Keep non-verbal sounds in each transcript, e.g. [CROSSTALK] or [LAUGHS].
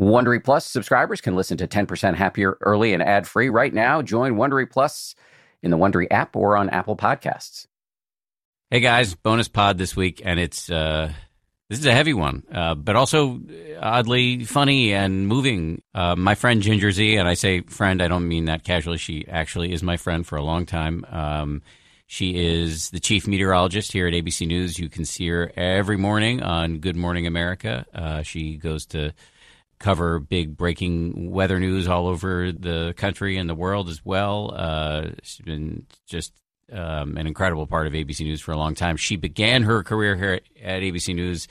Wondery Plus subscribers can listen to 10% Happier early and ad free right now. Join Wondery Plus in the Wondery app or on Apple Podcasts. Hey guys, bonus pod this week, and it's uh, this is a heavy one, uh, but also oddly funny and moving. Uh, my friend Ginger Zee, and I say friend, I don't mean that casually. She actually is my friend for a long time. Um, she is the chief meteorologist here at ABC News. You can see her every morning on Good Morning America. Uh, she goes to cover big breaking weather news all over the country and the world as well. Uh, she's been just um, an incredible part of ABC News for a long time. She began her career here at, ABC News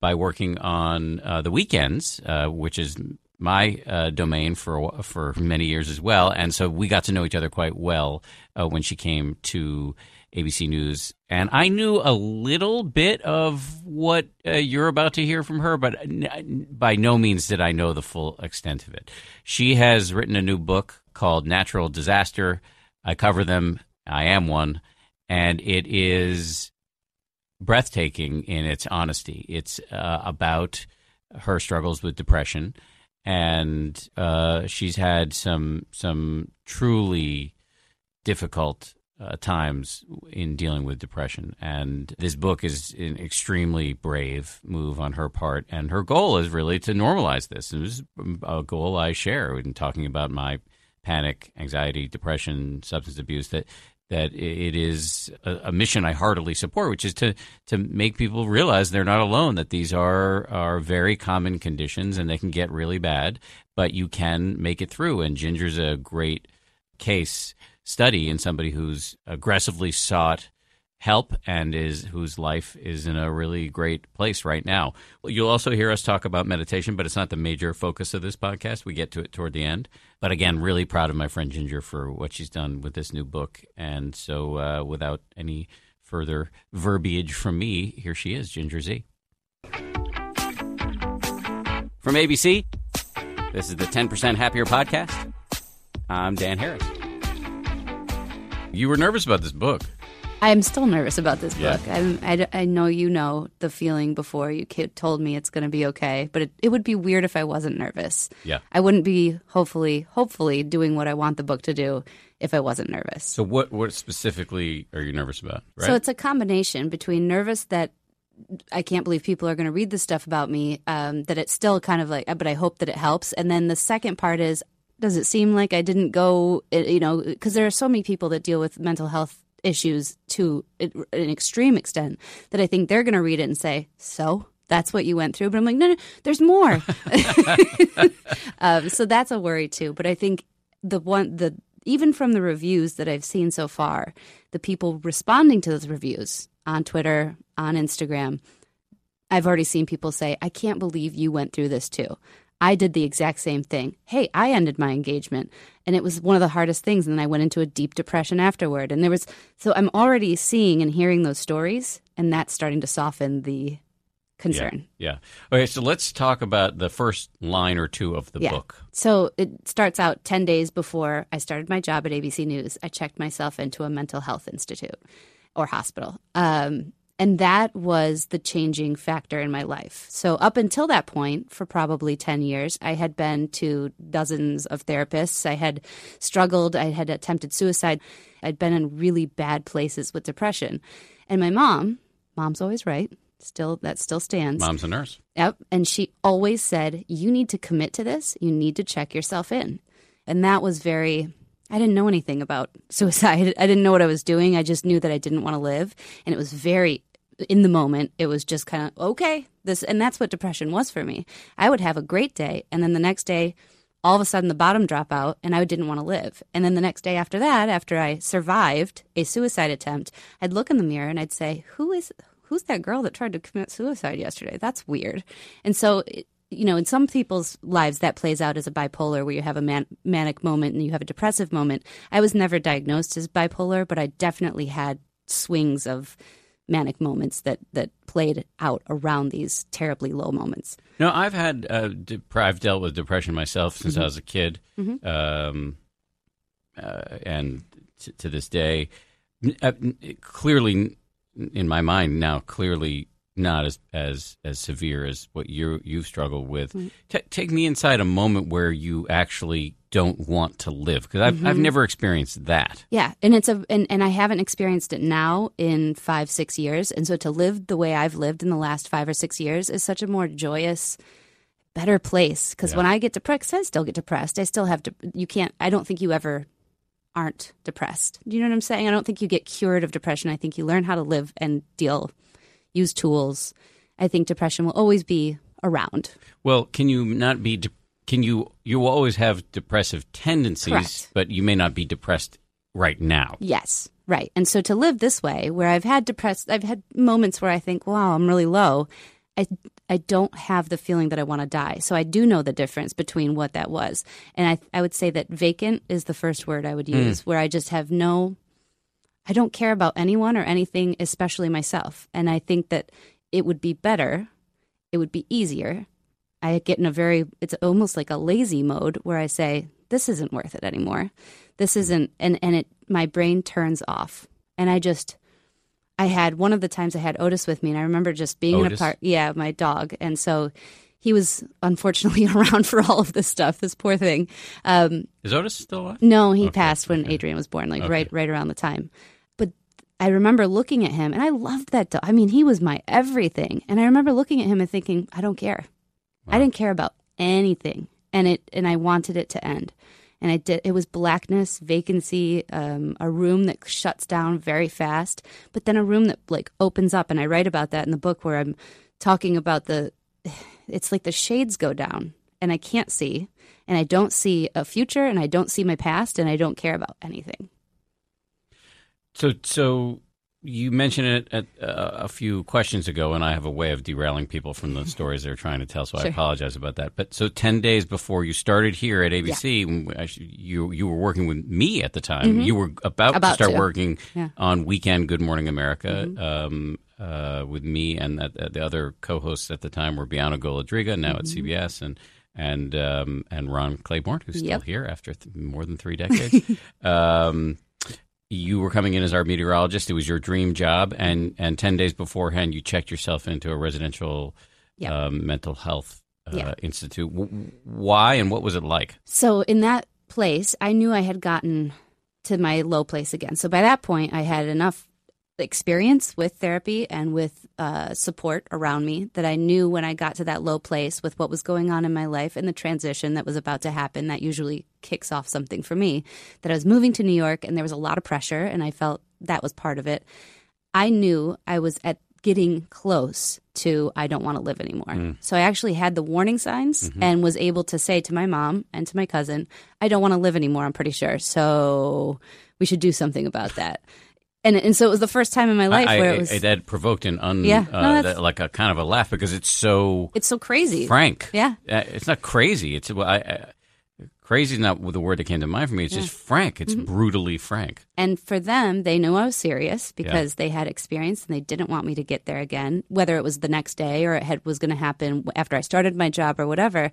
by working on uh, the weekends, uh, which is my uh, domain for for many years as well. And so we got to know each other quite well uh, when she came to ABC News. And I knew a little bit of what uh, you're about to hear from her, but n- by no means did I know the full extent of it. She has written a new book called Natural Disaster. I cover them I am one, and it is breathtaking in its honesty. It's uh, about her struggles with depression, and uh, she's had some some truly difficult uh, times in dealing with depression. And this book is an extremely brave move on her part. And her goal is really to normalize this. It was a goal I share in talking about my panic, anxiety, depression, substance abuse. That that it is a, mission I heartily support, which is to to make people realize they're not alone. That these are are very common conditions and they can get really bad, but you can make it through. And Ginger's a great case study in somebody who's aggressively sought help and is whose life is in a really great place right now. You'll also hear us talk about meditation, but it's not the major focus of this podcast. We get to it toward the end. But again, really proud of my friend Ginger for what she's done with this new book. And so, uh, without any further verbiage from me, here she is, Ginger Zee. From ABC, this is the 10% Happier Podcast. I'm Dan Harris. You were nervous about this book. I'm still nervous about this Yeah. book. I'm, I, I know you know the feeling before you told me it's going to be okay, but it, it would be weird if I wasn't nervous. Yeah. I wouldn't be hopefully, hopefully doing what I want the book to do if I wasn't nervous. So, what what specifically are you nervous about? Right? So it's a combination between nervous that I can't believe people are going to read this stuff about me, um, that it's still kind of like, but I hope that it helps. And then the second part is, does it seem like I didn't go, you know, because there are so many people that deal with mental health issues to an extreme extent that I think they're going to read it and say, so that's what you went through. But I'm like, no, no, there's more. [LAUGHS] [LAUGHS] um, so that's a worry too. But I think the one, the, even from the reviews that I've seen so far, the people responding to those reviews on Twitter, on Instagram, I've already seen people say, I can't believe you went through this too. I did the exact same thing. Hey, I ended my engagement and it was one of the hardest things. And then I went into a deep depression afterward. And there was, so I'm already seeing and hearing those stories, and that's starting to soften the concern. Yeah. Okay, so let's talk about the first line or two of the Yeah. book. So it starts out 10 days before I started my job at ABC News. I checked myself into a mental health institute or hospital. Um, and that was the changing factor in my life. So, up until that point, for probably 10 years, I had been to dozens of therapists. I had struggled, I had attempted suicide. I'd been in really bad places with depression. And my mom, mom's always right, still, that still stands. Mom's a nurse. Yep. And she always said, You need to commit to this. You need to check yourself in. And that was very, I didn't know anything about [LAUGHS] suicide. I didn't know what I was doing. I just knew that I didn't want to live. And it was very, in the moment, it was just kind of, okay, this, and that's what depression was for me. I would have a great day. And then the next day, all of a sudden the bottom drop out and I didn't want to live. And then the next day after that, after I survived a suicide attempt, I'd look in the mirror and I'd say, "Who is who's that girl that tried to commit suicide yesterday? That's weird." And so you know, in some people's lives that plays out as a bipolar where you have a man- manic moment and you have a depressive moment. I was never diagnosed as bipolar, but I definitely had swings of manic moments that that played out around these terribly low moments. No, I've had uh, dep- I've dealt with depression myself since Mm-hmm. I was a kid, um, uh, and t- to this day, uh, n- clearly in my mind now, clearly not as as as severe as what you you've struggled with. Mm-hmm. Ta take me inside a moment where you actually don't want to live because I've Mm-hmm. I've never experienced that. Yeah, and it's a and, and I haven't experienced it now in five six years, and so to live the way I've lived in the last five or six years is such a more joyous, better place. Because when I get depressed, I still get depressed. I still have to. You can't. I don't think you ever aren't depressed. Do you know what I'm saying? I don't think you get cured of depression. I think you learn how to live and deal, use tools. I think depression will always be around. Well, can you not be? De- can you? You will always have depressive tendencies, Correct. but you may not be depressed right now. Yes, right. And so to live this way, where I've had depressed, I've had moments where I think, wow, I'm really low. I, I don't have the feeling that I want to die. So I do know the difference between what that was. And I, I would say that vacant is the first word I would hmm. use, where I just have no, I don't care about anyone or anything, especially myself. And I think that it would be better, it would be easier. I get in a very, it's almost like a lazy mode where I say, this isn't worth it anymore. This isn't, and, and it, my brain turns off. And I just, I had one of the times I had Otis with me, and I remember just being in a Otis? park. Yeah, my dog, and so he was unfortunately [LAUGHS] around for all of this stuff. This poor thing. Um, Is Otis still alive? no, he passed when Adrian was born, like right right around the time. But I remember looking at him, and I loved that dog. I mean, he was my everything. And I remember looking at him and thinking, I don't care. I didn't care about anything, and it and I wanted it to end. And I did. It was blackness, vacancy, um, a room that shuts down very fast, but then a room that like opens up. And I write about that in the book where I'm talking about the. It's like the shades go down, and I can't see, and I don't see a future, and I don't see my past, and I don't care about anything. So, so you mentioned it at, uh, a few questions ago, and I have a way of derailing people from the stories they're trying to tell, so I apologize about that. But so, ten days before you started here at ABC, I you you were working with me at the time. You were about, to Mm-hmm. Start to. working Yeah. Mm-hmm. on Weekend Good Morning America um, uh, with me, and that, the other co-hosts at the time were Bianna Golodryga, now at CBS, and and um, and Ron Claiborne, who's still Mm-hmm. Here after th- more than three decades. [LAUGHS] um, you were coming in as our meteorologist. It was your dream job, and and ten days beforehand, you checked yourself into a residential Yep. um, mental health uh, Yeah. institute. W- why and what was it like? So in that place, I knew I had gotten to my low place again. So by that point, I had enough experience with therapy and with uh, support around me that I knew when I got to that low place with what was going on in my life and the transition that was about to happen, that usually kicks off something for me, that I was moving to New York and there was a lot of pressure and I felt that was part of it. I knew I was at getting close to I don't want to live anymore. So I actually had the warning signs and was able to say to my mom and to my cousin, I don't want to live anymore, I'm pretty sure. So we should do something about that. And and so it was the first time in my life I, where it was that provoked an un, Yeah. uh, No, that's- that- like a kind of a laugh because it's so it's so crazy. frank. Yeah. Uh, it's not crazy. It's well, I, I, crazy is not the word that came to mind for me. It's just frank. It's Mm-hmm. brutally frank. And for them, they knew I was serious because they had experience and they didn't want me to get there again, whether it was the next day or it had, was going to happen after I started my job or whatever.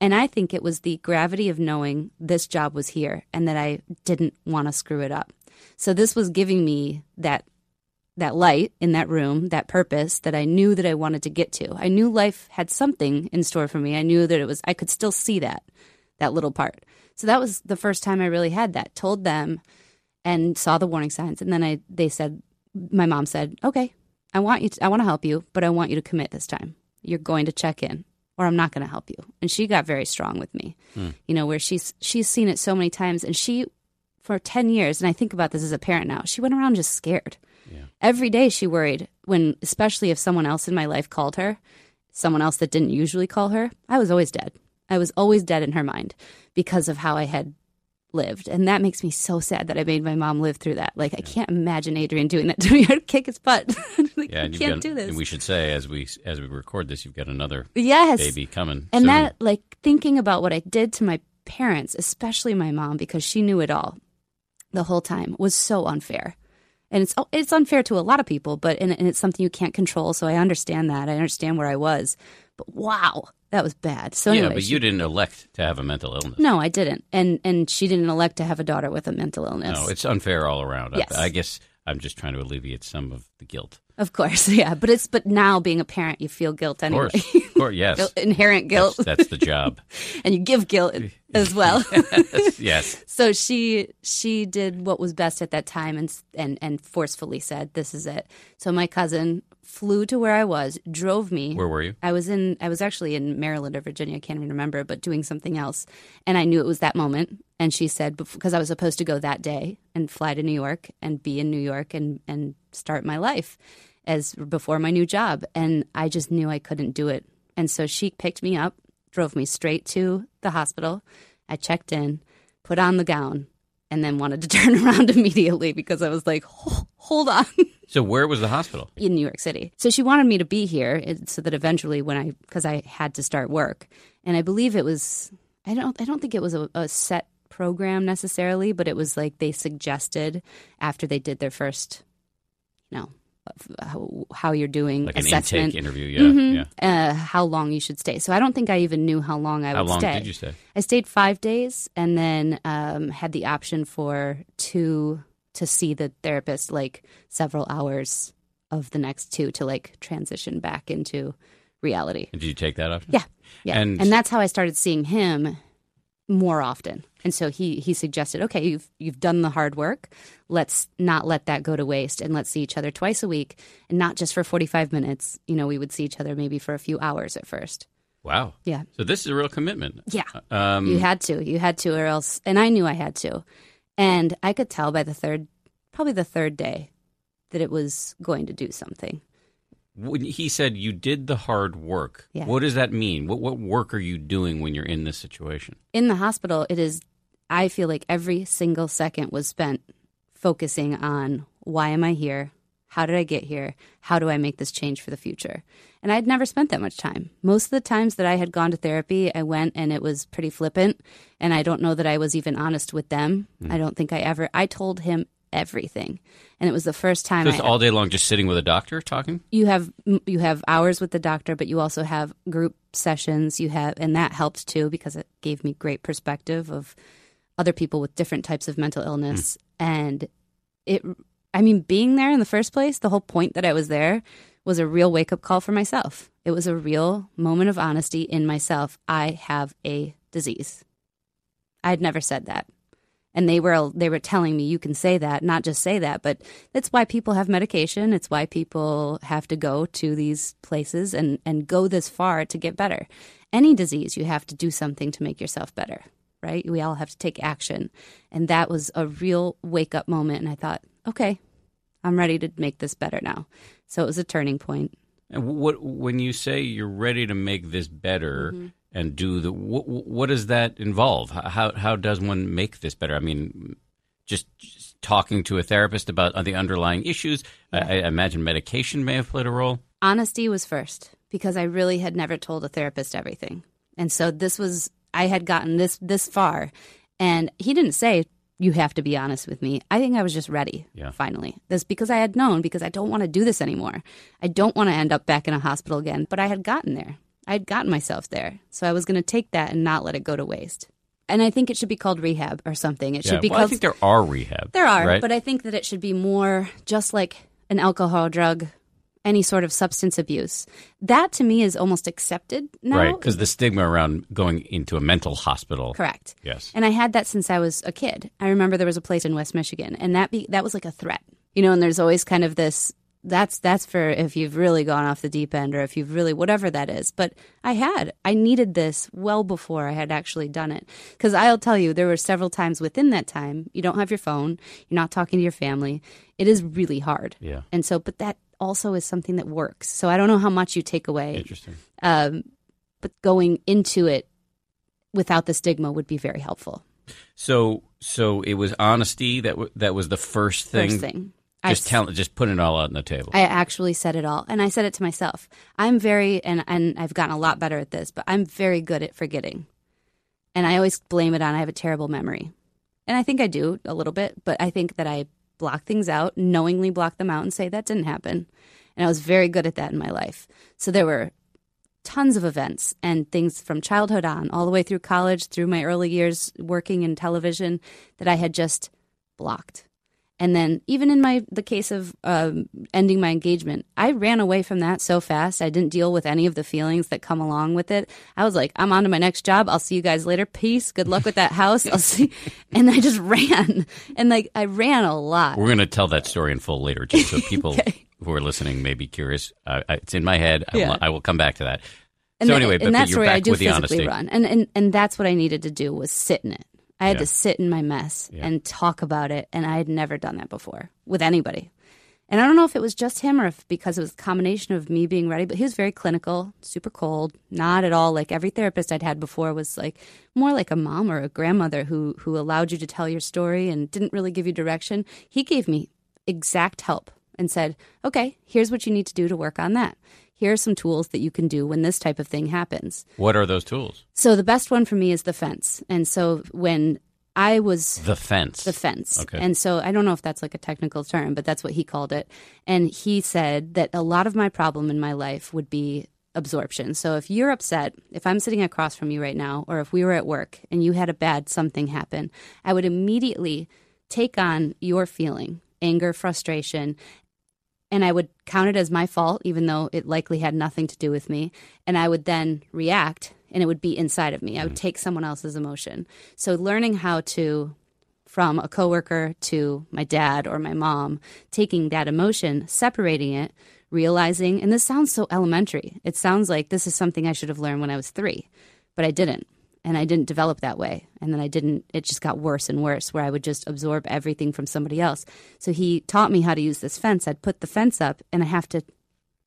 And I think it was the gravity of knowing this job was here and that I didn't want to screw it up. So this was giving me that that light in that room, that purpose that I knew that I wanted to get to. I knew life had something in store for me. I knew that it was I could still see that that little part. So that was the first time I really had that. Told them and saw the warning signs and then I they said my mom said, "Okay, I want you to, I want to help you, but I want you to commit this time. You're going to check in or I'm not going to help you." And she got very strong with me. Hmm. You know, where she's she's seen it so many times and she for 10 years and I think about this as a parent now. She went around just scared. Every day she worried when especially if someone else in my life called her, someone else that didn't usually call her, I was always dead. I was always dead in her mind because of how I had lived. And that makes me so sad that I made my mom live through that. Like I can't imagine Adrian doing that to [LAUGHS] me. I'd kick his butt. [LAUGHS] like, Yeah, and you've can't got, do this. And we should say as we as we record this, you've got another yes. baby coming. And soon. that, like, thinking about what I did to my parents, especially my mom, because she knew it all the whole time, was so unfair. And it's oh, it's unfair to a lot of people, but and, and it's something you can't control. So I understand that. I understand where I was, but wow, that was bad. So yeah, anyway, but she- you didn't elect to have a mental illness. no, I didn't, and and she didn't elect to have a daughter with a mental illness. No, it's unfair all around. I- Yes. I, guess I'm just trying to alleviate some of the guilt. Of course, [LAUGHS] yeah. But it's but now being a parent, you feel guilt Of anyway. course, of course, yes. [LAUGHS] Inherent guilt, That's, that's the job. [LAUGHS] and you give guilt as well. yes. so she she did what was best at that time and and and forcefully said, "This is it." So my cousin flew to where I was, drove me. Where were you? I was in I was actually in Maryland or Virginia, I can't even remember, but doing something else. And I knew it was that moment. And she said because I was supposed to go that day and fly to New York and be in New York and and start my life as before my new job. And I just knew I couldn't do it. And so she picked me up, drove me straight to the hospital. I checked in, put on the gown, and then wanted to [LAUGHS] turn around immediately because I was like, hold on. [LAUGHS] So where was the hospital? in New York City. So she wanted me to be here eh, so that eventually when I because I had to start work. And I believe it was I don't I don't think it was a, a set program necessarily, but it was like they suggested after they did their first you know how, how you're doing Like an assessment intake interview. Yeah. Mhm. Yeah. uh, how long you should stay. So I don't think I even knew how long I How would long stay. How long did you stay? I stayed five days and then um, had the option for two to see the therapist like several hours of the next two to like transition back into reality. And did you take that option? Yeah. Yeah. And- And, that's how I started seeing him more often. And so he he suggested, okay, you've you've done the hard work. Let's not let that go to waste and let's see each other twice a week and not just for 45 minutes. You know, we would see each other maybe for a few hours at first. Wow. Yeah. So this is a real commitment. Yeah. Um, You had to. You had to, or else. And I knew I had to. And I could tell by the third, probably the third day, that it was going to do something. When he said you did the hard work. Yeah. What does that mean? What what work are you doing when you're in this situation? In the hospital, it is, I feel like every single second was spent focusing on why am I here? How did I get here? How do I make this change for the future? And I'd never spent that much time. Most of the times that I had gone to therapy, I went and it was pretty flippant. And I don't know that I was even honest with them. Hmm. I don't think I ever, I told him everything. And it was the first time So I all day long just sitting with a doctor talking? you have you have hours with the doctor, but you also have group sessions. You have, and that helped too because it gave me great perspective of other people with different types of mental illness. Hmm. And it, I mean, being there in the first place, the whole point that I was there was a real wake up call for myself. It was a real moment of honesty in myself. I have a disease. I had never said that and they were they were telling me you can say that not just say that but that's why people have medication. It's why people have to go to these places and and go this far to get better. Any disease you have to do something to make yourself better right? We all have to take action. And that was a real wake up moment. And i thought okay i'm ready to make this better now. So it was a turning point. And what when you say you're ready to make this better Mm-hmm. And do the what, what does that involve? How how does one make this better? I mean, just, just talking to a therapist about uh, the underlying issues. I, I imagine medication may have played a role. honesty was first because I really had never told a therapist everything. And so this was I had gotten this this far and he didn't say you have to be honest with me. I think I was just ready Yeah. finally. This because I had known because I don't want to do this anymore. I don't want to end up back in a hospital again, but I had gotten there. I had gotten myself there. So I was going to take that and not let it go to waste. And I think it should be called rehab or something. It Yeah. should be well, I think there are rehab. there are, right? but I think that it should be more just like an alcohol, drug, any sort of substance abuse. That to me is almost accepted now. right because the stigma around going into a mental hospital. Correct. Yes. And I had that since I was a kid. I remember there was a place in West Michigan, and that be that was like a threat, you know. And there's always kind of this. That's that's for if you've really gone off the deep end, or if you've really whatever that is. But I had I needed this well before I had actually done it, because I'll tell you there were several times within that time you don't have your phone, you're not talking to your family. It is really hard. Yeah. And so, but that also is something that works. So I don't know how much you take away Interesting. um, but going into it without the stigma would be very helpful. So so it was honesty that w- that was the first thing. First thing, Just I, tell, just putting it all out on the table. I actually said it all, and I said it to myself. I'm very, and and I've gotten a lot better at this, but I'm very good at forgetting, and I always blame it on I have a terrible memory, and I think I do a little bit, but I think that I block things out, knowingly block them out, and say that didn't happen, and I was very good at that in my life. So there were tons of events and things from childhood on, all the way through college, through my early years working in television, that I had just blocked. And then, even in my the case of um, ending my engagement, I ran away from that so fast. I didn't deal with any of the feelings that come along with it. I was like, "I'm on to my next job. I'll see you guys later. Peace. Good luck with that house. I'll see." [LAUGHS] [LAUGHS] And I just ran, and like I ran a lot. We're going to tell that story in full later, just so people [LAUGHS] okay. who are listening may be curious. Uh, it's in my head. I, yeah. will, I will come back to that. And so anyway, and but, that's but where I do physically honesty. run, and, and and that's what I needed to do was sit in it. I had yeah. to sit in my mess yeah. and talk about it, and I had never done that before with anybody. And I don't know if it was just him or if because it was a combination of me being ready, but he was very clinical, super cold, not at all like every therapist I'd had before was like more like a mom or a grandmother who who allowed you to tell your story and didn't really give you direction. He gave me exact help and said, "Okay, here's what you need to do to work on that." Here are some tools that you can do when this type of thing happens. What are those tools? So the best one for me is the fence. And so when I was the fence. The fence. Okay. And so I don't know if that's like a technical term, but that's what he called it. And he said that a lot of my problem in my life would be absorption. So if you're upset, if I'm sitting across from you right now, or if we were at work and you had a bad something happen, I would immediately take on your feeling anger, frustration, and I would count it as my fault, even though it likely had nothing to do with me. And I would then react, and it would be inside of me. I would mm. take someone else's emotion. So learning how to, from a coworker to my dad or my mom, taking that emotion, separating it, realizing, and this sounds so elementary. It sounds like this is something I should have learned when I was three, but I didn't and I didn't develop that way. And then I didn't, it just got worse and worse where I would just absorb everything from somebody else. So he taught me how to use this fence. I'd put the fence up and I have to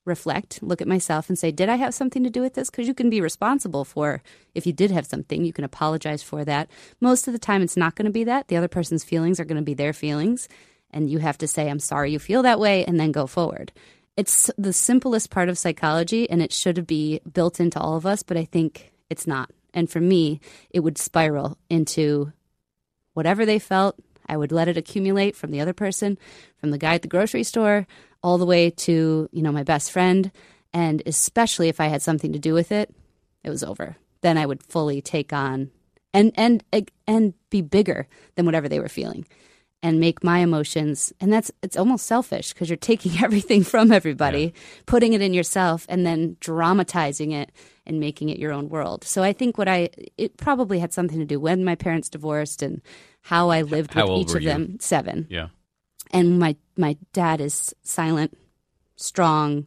reflect, look at myself and say, did I have something to do with this? Because you can be responsible for if you did have something, you can apologize for that. Most of the time, it's not going to be that. The other person's feelings are going to be their feelings. And you have to say, I'm sorry you feel that way, and then go forward. It's the simplest part of psychology, and it should be built into all of us, but I think it's not. And for me, it would spiral into whatever they felt. I would let it accumulate from the other person, from the guy at the grocery store, all the way to, you know, my best friend. And especially if I had something to do with it, it was over. Then I would fully take on and and and be bigger than whatever they were feeling and make my emotions. And that's it's almost selfish because you're taking [LAUGHS] everything from everybody yeah. putting it in yourself and then dramatizing it and making it your own world. So i think what i it probably had something to do when my parents divorced and how i lived how with each of you? them seven. Yeah. And my my dad is silent strong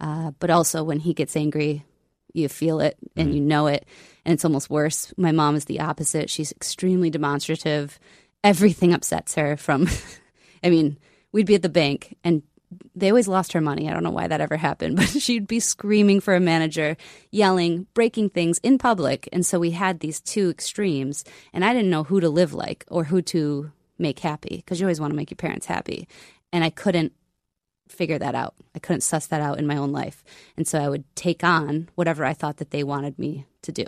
uh, but also when he gets angry you feel it and mm. you know it. And it's almost worse. My mom is the opposite. She's extremely demonstrative everything upsets her from [LAUGHS] I mean, we'd be at the bank and they always lost her money. I don't know why that ever happened, [LAUGHS] but she'd be screaming for a manager, yelling, breaking things in public. And so we had these two extremes, and I didn't know who to live like or who to make happy because you always want to make your parents happy. And I couldn't figure that out. I couldn't suss that out in my own life. And so I would take on whatever I thought that they wanted me to do.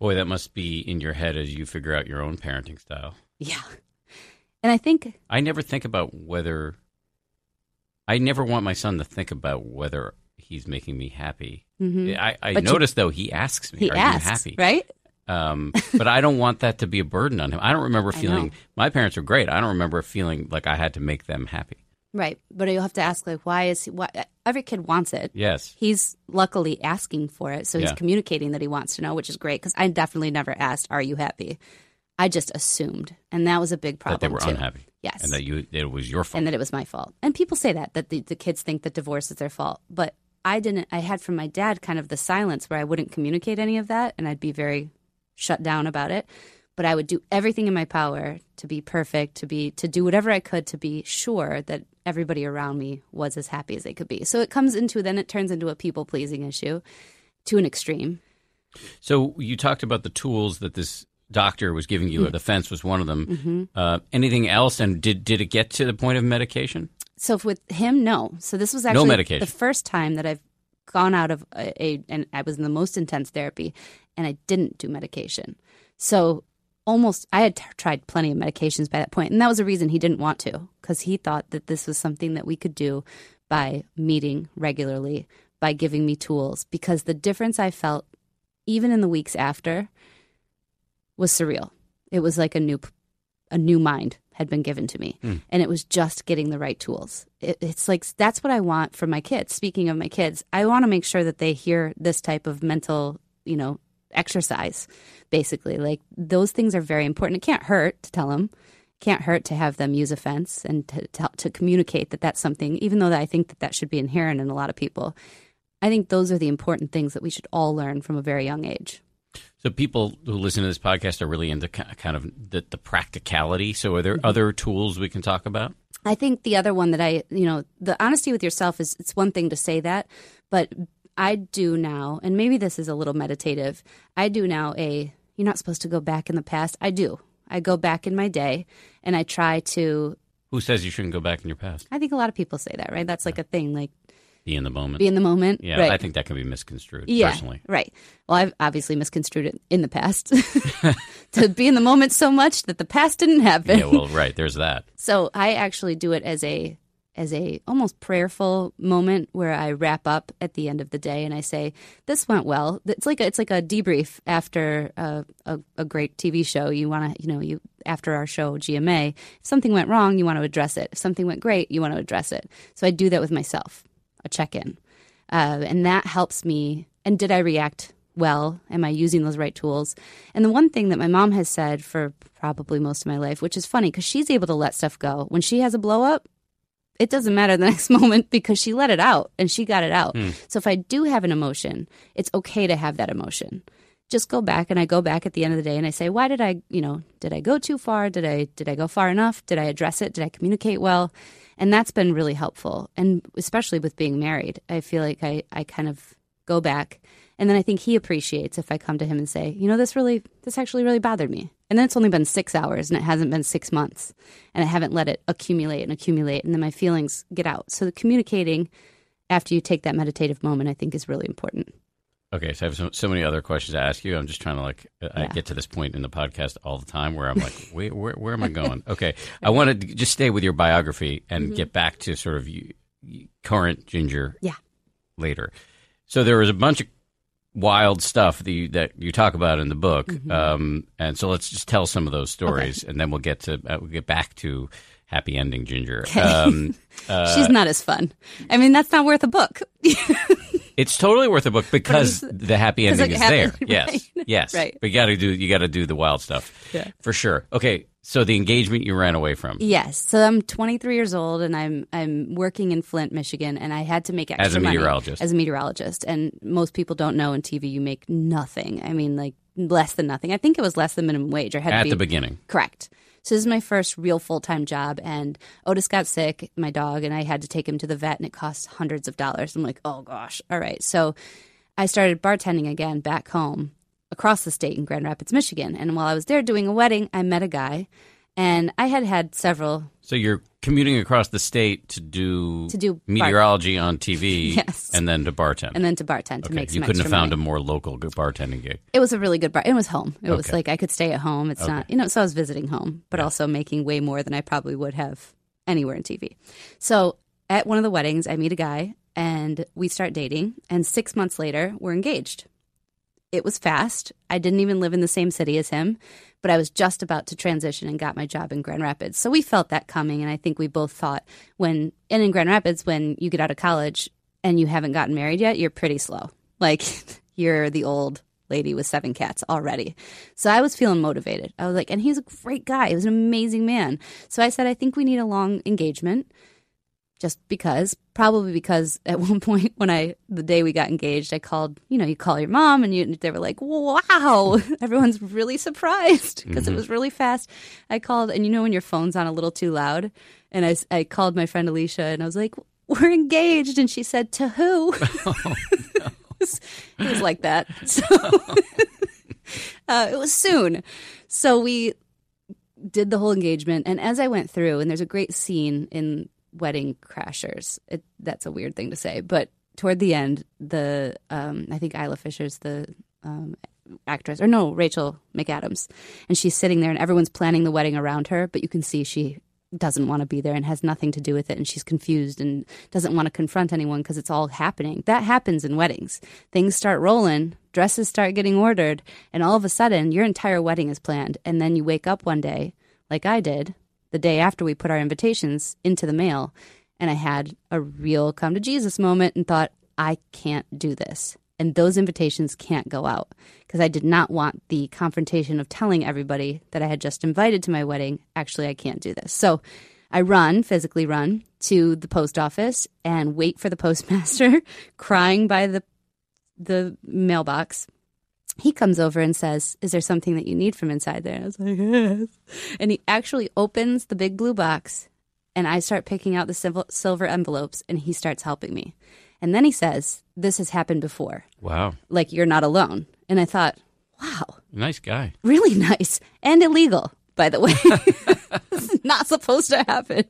Boy, that must be in your head as you figure out your own parenting style. Yeah. And I think I never think about whether I never want my son to think about whether he's making me happy. Mm-hmm. I, I notice though he asks me, he "Are asks, you happy?" Right. Um, but I don't want that to be a burden on him. I don't remember [LAUGHS] feeling. My parents were great. I don't remember feeling like I had to make them happy. Right, but you'll have to ask like, why is he, why? Every kid wants it. Yes, he's luckily asking for it, so he's yeah. communicating that he wants to know, which is great. Because I definitely never asked, "Are you happy?" I just assumed, and that was a big problem. That they were too. unhappy. Yes, and that you it was your fault, and that it was my fault. And people say that that the, the kids think that divorce is their fault, but I didn't. I had from my dad kind of the silence where I wouldn't communicate any of that, and I'd be very shut down about it but I would do everything in my power to be perfect, to be to do whatever I could to be sure that everybody around me was as happy as they could be. So it comes into then it turns into a people pleasing issue to an extreme. So you talked about the tools that this doctor was giving you. Mm-hmm. The fence was one of them. Mm-hmm. Uh, anything else? And did did it get to the point of medication? So with him, no. So this was actually no medication. the first time that I've gone out of a, a and I was in the most intense therapy, and I didn't do medication. So almost I had t- tried plenty of medications by that point, and that was a reason he didn't want to because he thought that this was something that we could do by meeting regularly, by giving me tools. Because the difference I felt, even in the weeks after, was surreal. It was like a new, a new mind had been given to me. Hmm. And it was just getting the right tools. It, it's like that's what I want for my kids. Speaking of my kids, I want to make sure that they hear this type of mental, you know, exercise, basically. Like those things are very important. It can't hurt to tell them. Can't hurt to have them use a fence and to, to, to communicate that that's something, even though I think that that should be inherent in a lot of people. I think those are the important things that we should all learn from a very young age. So people who listen to this podcast are really into kind of the, the practicality. So are there mm-hmm. other tools we can talk about? I think the other one that I, you know, the honesty with yourself is it's one thing to say that, but I do now, and maybe this is a little meditative. I do now a you're not supposed to go back in the past. I do. I go back in my day and I try to Who says you shouldn't go back in your past? I think a lot of people say that, right? That's like a thing, like Be in the moment. be in the moment. yeah, right. I think that can be misconstrued yeah, personally. Right. Well, I've obviously misconstrued it in the past [LAUGHS] to be in the moment so much that the past didn't happen. Yeah, well, right. There's that. So I actually do it as a as a almost prayerful moment where I wrap up at the end of the day and I say, "This went well." It's like a, it's like a debrief after a, a, a great TV show. You want to, you know, you after our show GMA, if something went wrong, you want to address it. If something went great, you want to address it. So I do that with myself, a check in, uh, and that helps me. And did I react well? Am I using those right tools? And the one thing that my mom has said for probably most of my life, which is funny because she's able to let stuff go. When she has a blow up, it doesn't matter the [LAUGHS] next moment because she let it out and she got it out. Hmm. So if I do have an emotion, it's okay to have that emotion. Just go back and I go back at the end of the day and I say, why did I, you know, did I go too far? Did I did I go far enough? Did I address it? Did I communicate well? And that's been really helpful. And especially with being married, I feel like I, I kind of go back and then I think he appreciates if I come to him and say, you know, this really, this actually really bothered me. And then it's only been six hours and it hasn't been six months. And I haven't let it accumulate and accumulate. And then my feelings get out. So the communicating after you take that meditative moment, I think is really important. Okay, so I have so, so many other questions to ask you. I'm just trying to like uh, I get to this point in the podcast all the time where I'm like, [LAUGHS] wait, where where am I going? [LAUGHS] Okay, I wanted to just stay with your biography and mm-hmm. get back to sort of you- current Ginger. Yeah. Later, so there was a bunch of wild stuff that you, that you talk about in the book, um, and so let's just tell some of those stories, and then we'll get to uh, we'll get back to happy ending Ginger. Um, [LAUGHS] She's not as fun. I mean, that's not worth a book. [LAUGHS] It's totally worth a book because the happy ending is there. [LAUGHS] happened, Yes, yes. Right. But you got to do you got to do the wild stuff. Yeah. for sure. Okay, so the engagement you ran away from yes. So I'm 23 years old and I'm I'm working in Flint, Michigan, and I had to make extra As a money meteorologist. As a meteorologist, and most people don't know in TV you make nothing. I mean, like less than nothing. I think it was less than minimum wage. Or had at to be the beginning. Correct. So this is my first real full time job, and Otis got sick, my dog, and I had to take him to the vet, and it cost hundreds of dollars. I'm like, oh gosh, all right. So I started bartending again back home across the state in Grand Rapids, Michigan. And while I was there doing a wedding, I met a guy, and I had had several. So you're commuting across the state to do To do bar- meteorology on TV, [LAUGHS] Yes. and then to bartend. And then to bartend to okay, make some you couldn't have found money. a more local good bartending gig. It was a really good bar. It was home. It was like I could stay at home. It's not, you know, so I was visiting home, but also making way more than I probably would have anywhere in TV. So at one of the weddings, I meet a guy and we start dating. And six months later, we're engaged. It was fast. I didn't even live in the same city as him, but I was just about to transition and got my job in Grand Rapids. So we felt that coming. And I think we both thought when, and in Grand Rapids, when you get out of college and you haven't gotten married yet, you're pretty slow. Like [LAUGHS] you're the old lady with seven cats already. So I was feeling motivated. I was like, and he's a great guy. He was an amazing man. So I said, I think we need a long engagement just because, probably because at [LAUGHS] one point when I, the day we got engaged, I called, you know, you call your mom and you, they were like, wow, [LAUGHS] everyone's really surprised [LAUGHS] because it was really fast. I called, and you know, when your phone's on a little too loud, and i, I called my friend Alicia and I was like, we're engaged. And she said, to who? it, was, it was like that. So uh, it was soon. So we did the whole engagement. And as I went through, and there's a great scene in Wedding Crashers. It, that's a weird thing to say, but toward the end, the um, I think Isla Fisher's the um, actress, or no, Rachel McAdams, and she's sitting there, and everyone's planning the wedding around her, but you can see she doesn't want to be there and has nothing to do with it, and she's confused and doesn't want to confront anyone because it's all happening. That happens in weddings. Things start rolling, dresses start getting ordered, and all of a sudden, your entire wedding is planned, and then you wake up one day, like I did, the day after we put our invitations into the mail. And I had a real come to Jesus moment and thought, I can't do this. And those invitations can't go out because I did not want the confrontation of telling everybody that I had just invited to my wedding, actually, I can't do this. So I run, physically run to the post office and wait for the [LAUGHS] postmaster, crying by the the mailbox. He comes over and says, "Is there something that you need from inside there?" I was like, "Yes." And he actually opens the big blue box, and I start picking out the silver envelopes, and he starts helping me. And then he says, "This has happened before. Wow, like you're not alone." And I thought, "Wow, nice guy, really nice and illegal." By the way, [LAUGHS] is not supposed to happen.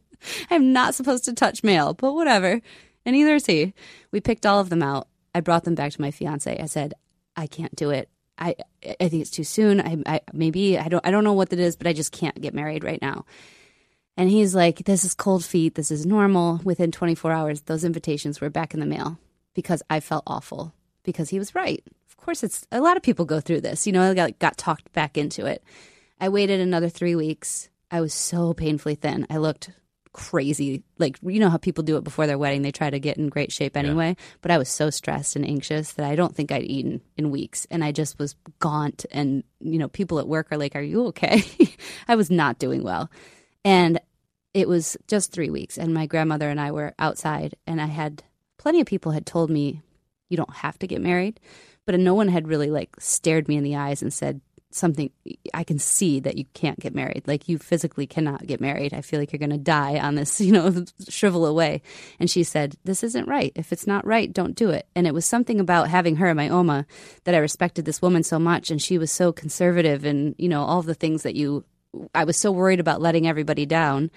I'm not supposed to touch mail, but whatever. And neither is he. We picked all of them out. I brought them back to my fiance. I said, I can't do it. I I think it's too soon. I, I maybe I don't I don't know what it is, but I just can't get married right now. And he's like, "This is cold feet. This is normal." Within 24 hours, those invitations were back in the mail because I felt awful because he was right. Of course, it's a lot of people go through this. You know, I got, got talked back into it. I waited another three weeks. I was so painfully thin. I looked crazy. Like, you know how people do it before their wedding, they try to get in great shape anyway. Yeah. But I was so stressed and anxious that I don't think I'd eaten in weeks. And I just was gaunt. And, you know, people at work are like, Are you okay? [LAUGHS] I was not doing well. And it was just three weeks. And my grandmother and I were outside, and I had plenty of people had told me, You don't have to get married. But no one had really like stared me in the eyes and said, something I can see that you can't get married. Like you physically cannot get married. I feel like you're going to die on this, [LAUGHS] you know, shrivel away. And she said, This isn't right. If it's not right, don't do it. And it was something about having her, my Oma, that I respected this woman so much. And she was so conservative and, you know, all the things that you, I was so worried about letting everybody down.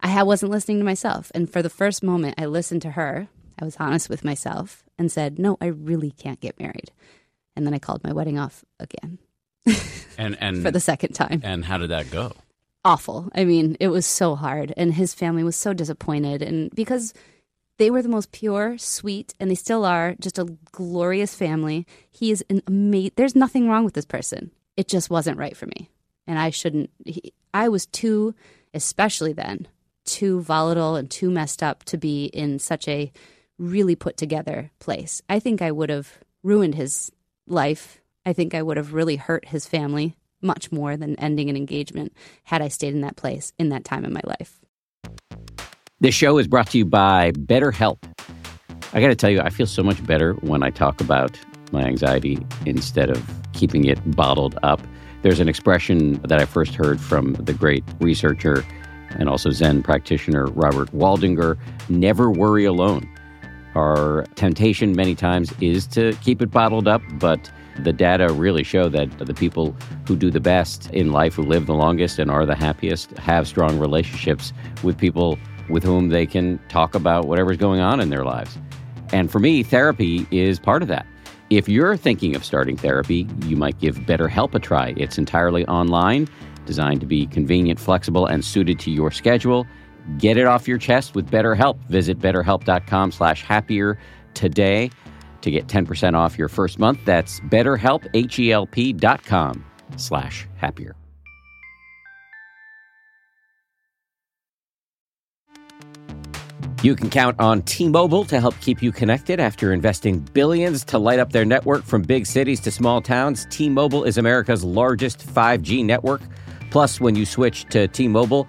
I wasn't listening to myself. And for the first moment, I listened to her. I was honest with myself and said, No, I really can't get married. And then I called my wedding off again and and [LAUGHS] for the second time. And how did that go? Awful. I mean, it was so hard, and his family was so disappointed, and because they were the most pure, sweet, and they still are, just a glorious family. He is an amazing. There's nothing wrong with this person. It just wasn't right for me, and I shouldn't. He, I was too, especially then, too volatile and too messed up to be in such a really put together place. I think I would have ruined his life I think I would have really hurt his family much more than ending an engagement had I stayed in that place in that time in my life. This show is brought to you by BetterHelp. I got to tell you, I feel so much better when I talk about my anxiety instead of keeping it bottled up. There's an expression that I first heard from the great researcher and also Zen practitioner Robert Waldinger never worry alone. Our temptation many times is to keep it bottled up, but the data really show that the people who do the best in life, who live the longest and are the happiest, have strong relationships with people with whom they can talk about whatever's going on in their lives. And for me, therapy is part of that. If you're thinking of starting therapy, you might give BetterHelp a try. It's entirely online, designed to be convenient, flexible, and suited to your schedule. Get it off your chest with BetterHelp. Visit betterhelp.com slash happier today to get 10% off your first month. That's betterhelp, H-E-L-P dot com slash happier. You can count on T-Mobile to help keep you connected after investing billions to light up their network from big cities to small towns. T-Mobile is America's largest 5G network. Plus, when you switch to T-Mobile,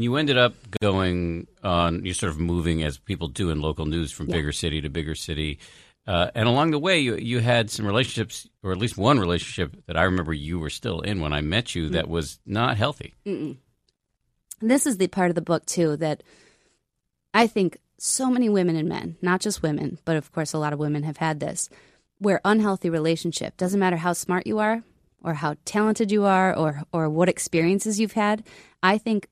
And you ended up going on, you're sort of moving as people do in local news from yeah. bigger city to bigger city. Uh, and along the way, you, you had some relationships, or at least one relationship that I remember you were still in when I met you, mm that was not healthy. Mm-mm. This is the part of the book, too, that I think so many women and men, not just women, but of course, a lot of women have had this, where unhealthy relationship doesn't matter how smart you are or how talented you are or, or what experiences you've had. I think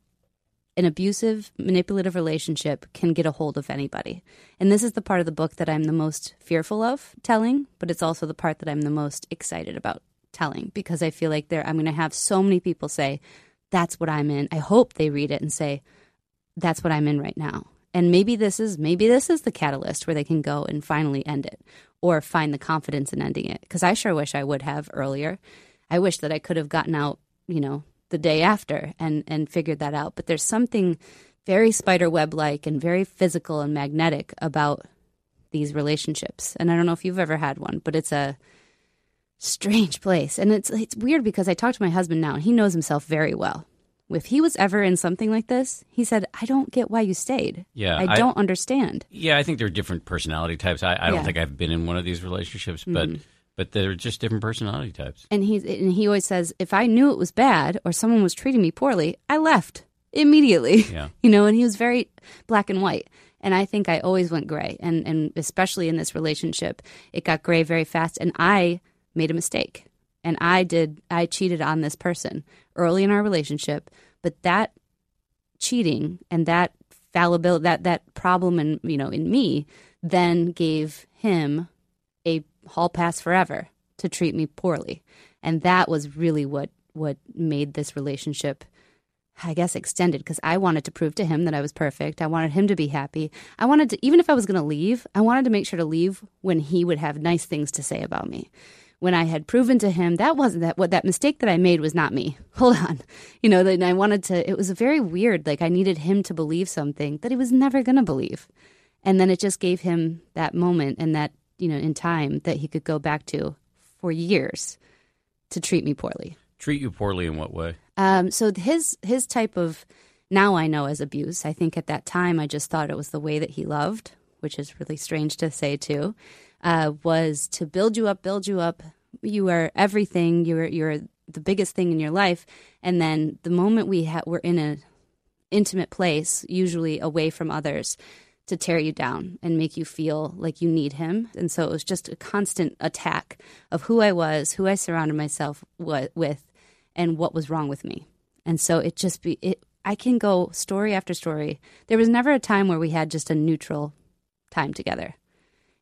an abusive, manipulative relationship can get a hold of anybody. And this is the part of the book that I'm the most fearful of telling, but it's also the part that I'm the most excited about telling because I feel like there I'm going to have so many people say, "That's what I'm in." I hope they read it and say, "That's what I'm in right now." And maybe this is maybe this is the catalyst where they can go and finally end it or find the confidence in ending it because I sure wish I would have earlier. I wish that I could have gotten out, you know, the day after and and figured that out. But there's something very spider web like and very physical and magnetic about these relationships. And I don't know if you've ever had one, but it's a strange place. And it's it's weird because I talk to my husband now and he knows himself very well. If he was ever in something like this, he said, I don't get why you stayed. Yeah, I, I- don't understand. Yeah, I think there are different personality types. I, I don't Yeah. think I've been in one of these relationships, but mm-hmm. But they're just different personality types. And he's and he always says, if I knew it was bad or someone was treating me poorly, I left immediately. Yeah. [LAUGHS] you know, and he was very black and white. And I think I always went gray. And and especially in this relationship, it got gray very fast. And I made a mistake. And I did I cheated on this person early in our relationship. But that cheating and that fallibility that that problem in you know in me then gave him a hall pass forever to treat me poorly. And that was really what what made this relationship i guess extended because i wanted to prove to him that i was perfect. I wanted him to be happy. I wanted to even if i was going to leave i wanted to make sure to leave when he would have nice things to say about me. When i had proven to him that wasn't that what that mistake that i made was not me. [LAUGHS] Hold on. You know then i wanted to it was a very weird like i needed him to believe something that he was never going to believe. And then it just gave him that moment and that you know in time that he could go back to for years to treat me poorly Treat you poorly in what way? um, so his his type of now I know as abuse. I think at that time I just thought it was the way that he loved, which is really strange to say too. Uh, was to build you up, build you up. You are everything. You're you're the biggest thing in your life, and then the moment we ha- we're in a intimate place, usually away from others, to tear you down and make you feel like you need him. And so it was just a constant attack of who I was, who I surrounded myself with, and what was wrong with me. And so it just be it. I can go story after story. There was never a time where we had just a neutral time together.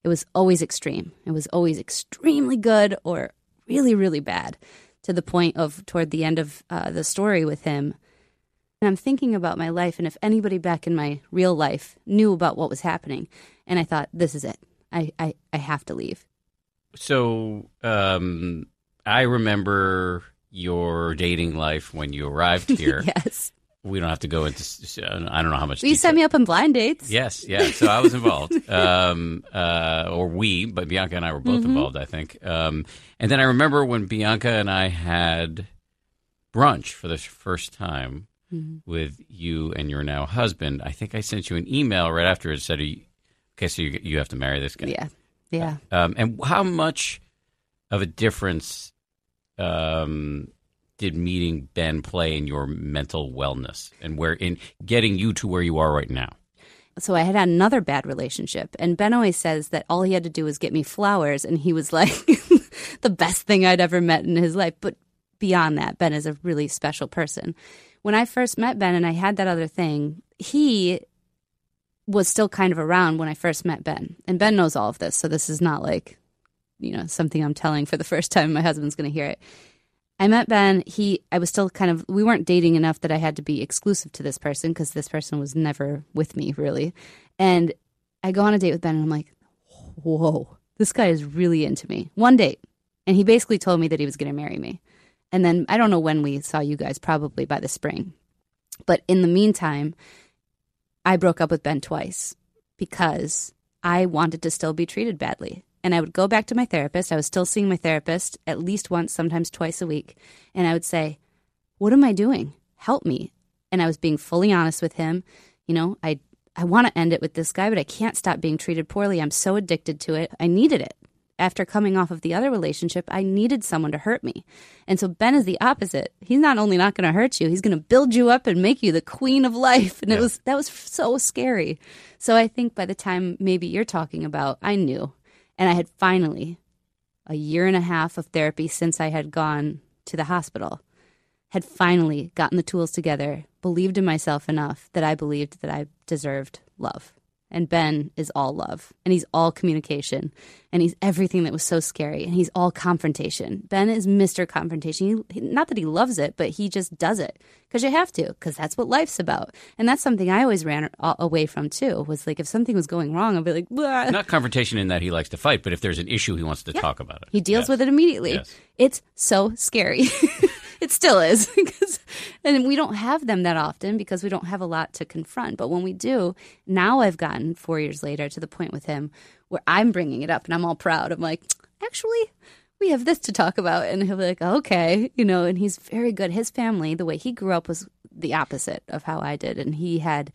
It was always extreme. It was always extremely good or really, really bad to the point of toward the end of uh, the story with him. And I'm thinking about my life and if anybody back in my real life knew about what was happening. And I thought, this is it. I, I, I have to leave. So um, I remember your dating life when you arrived [LAUGHS] here. Yes. We don't have to go into. I don't know how much. You set me up on blind dates. Yes, yeah. So I was involved, [LAUGHS] um, uh, or we, but Bianca and I were both involved, I think. Um, and then I remember when Bianca and I had brunch for the first time with you and your now husband. I think I sent you an email right after it said, you- "Okay, so you, you have to marry this guy." Yeah. Yeah. Um, and how much of a difference um, did meeting Ben play in your mental wellness and where in getting you to where you are right now? so I had had another bad relationship, and Ben always says that all he had to do was get me flowers, and he was like [LAUGHS] the best thing I'd ever met in his life. But beyond that, Ben is a really special person. When I first met Ben, and I had that other thing, he was still kind of around when I first met Ben, and Ben knows all of this, so this is not like you know something I'm telling for the [LAUGHS] first time. My husband's going to hear it. I met Ben. He, I was still kind of, we weren't dating enough that I had to be exclusive to this person because this person was never with me really. And I go on a date with Ben and I'm like, whoa, this guy is really into me. One date. And he basically told me that he was going to marry me. And then I don't know when we saw you guys, probably by the spring. But in the meantime, I broke up with Ben twice because I wanted to still be treated badly. And I would go back to my therapist. I was still seeing my therapist at least once, sometimes twice a week. And I would say, What am I doing? Help me. And I was being fully honest with him. You know, I, I want to end it with this guy, but I can't stop being treated poorly. I'm so addicted to it. I needed it. After coming off of the other relationship, I needed someone to hurt me. And so Ben is the opposite. He's not only not going to hurt you, he's going to build you up and make you the queen of life. And it was that was so scary. So I think by the time maybe you're talking about, I knew. And I had finally a year and a half of therapy since I had gone to the hospital had finally gotten the tools together believed in myself enough that I believed that I deserved love. And Ben is all love, and he's all communication, and he's everything that was so scary, and he's all confrontation. Ben is Mr. Confrontation. He, not that he loves it, but he just does it because you have to, because that's what life's about. And that's something I always ran away from too. Was like if something was going wrong, I'd be like, Bleh. not confrontation in that he likes to fight, but if there's an issue, he wants to yeah. talk about it. He deals yes. with it immediately. Yes. It's so scary. [LAUGHS] it still is [LAUGHS] and we don't have them that often because we don't have a lot to confront. But when we do now i've gotten four years later to the point with him where i'm bringing it up and i'm all proud. I'm like actually we have this to talk about. And he'll be like okay you know and he's very good. His family the way he grew up was the opposite of how i did. And he had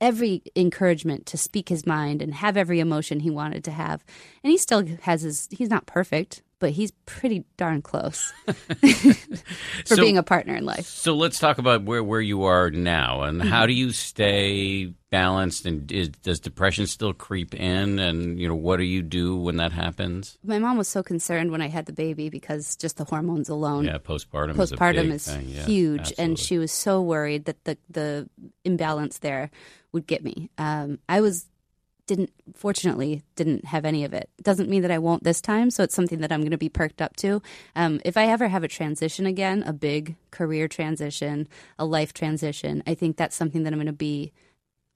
every encouragement to speak his mind and have every emotion he wanted to have. And he still has his he's not perfect but he's pretty darn close [LAUGHS] [LAUGHS] for so, being a partner in life. So let's talk about where, where you are now and mm-hmm. how do you stay balanced and is, does depression still creep in and you know what do you do when that happens? My mom was so concerned when I had the baby because just the hormones alone. Yeah, postpartum. Postpartum is, is yeah, huge, absolutely. and she was so worried that the the imbalance there would get me. Um, I was didn't fortunately didn't have any of it. Doesn't mean that I won't this time. So it's something that I'm going to be perked up to. Um, if I ever have a transition again, a big career transition, a life transition, I think that's something that I'm going to be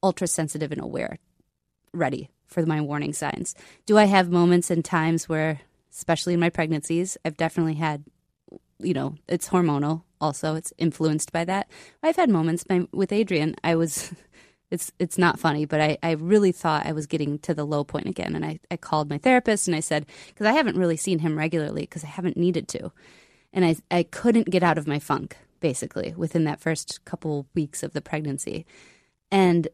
ultra sensitive and aware, ready for my warning signs. Do I have moments and times where, especially in my pregnancies, I've definitely had, you know, it's hormonal. Also, it's influenced by that. I've had moments with Adrian. I was [LAUGHS] it's it's not funny, but I, I really thought I was getting to the low point again. And I, I called my therapist and I said, because I haven't really seen him regularly because I haven't needed to. And I, I couldn't get out of my funk, basically, within that first couple weeks of the pregnancy. And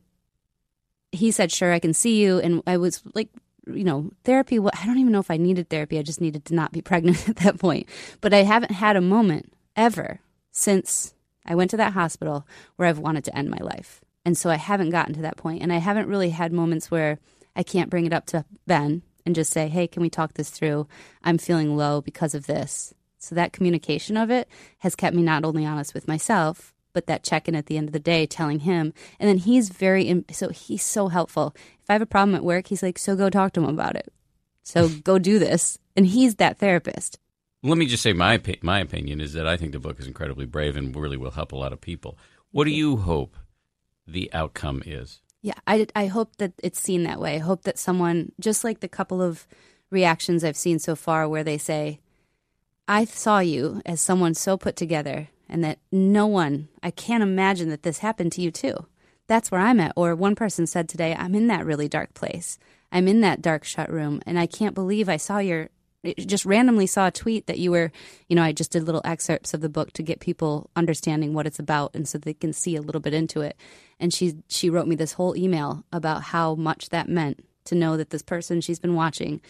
he said, sure, I can see you. And I was like, you know, therapy, what, I don't even know if I needed therapy. I just needed to not be [LAUGHS] pregnant at that point. But I haven't had a moment ever since I went to that hospital where I've wanted to end my life. And so I haven't gotten to that point. And I haven't really had moments where I can't bring it up to Ben and just say, hey, can we talk this through? I'm feeling low because of this. So that communication of it has kept me not only honest with myself, but that check in at the end of the day telling him. And then he's very, so he's so helpful. If I have a problem at work, he's like, so go talk to him about it. So [LAUGHS] go do this. And he's that therapist. Let me just say my my opinion is that I think the book is incredibly brave and really will help a lot of people. What do you hope the outcome is. Yeah, I, I hope that it's seen that way. I hope that someone, just like the couple of reactions I've seen so far where they say, I saw you as someone so put together and that no one, I can't imagine that this happened to you too. That's where I'm at. Or one person said today, I'm in that really dark place. I'm in that dark shut room and I can't believe I saw your just randomly saw a tweet that you were, you know, I just did little excerpts of the book to get people understanding what it's about and so they can see a little bit into it. And she she wrote me this whole email about how much that meant to know that this person she's been watching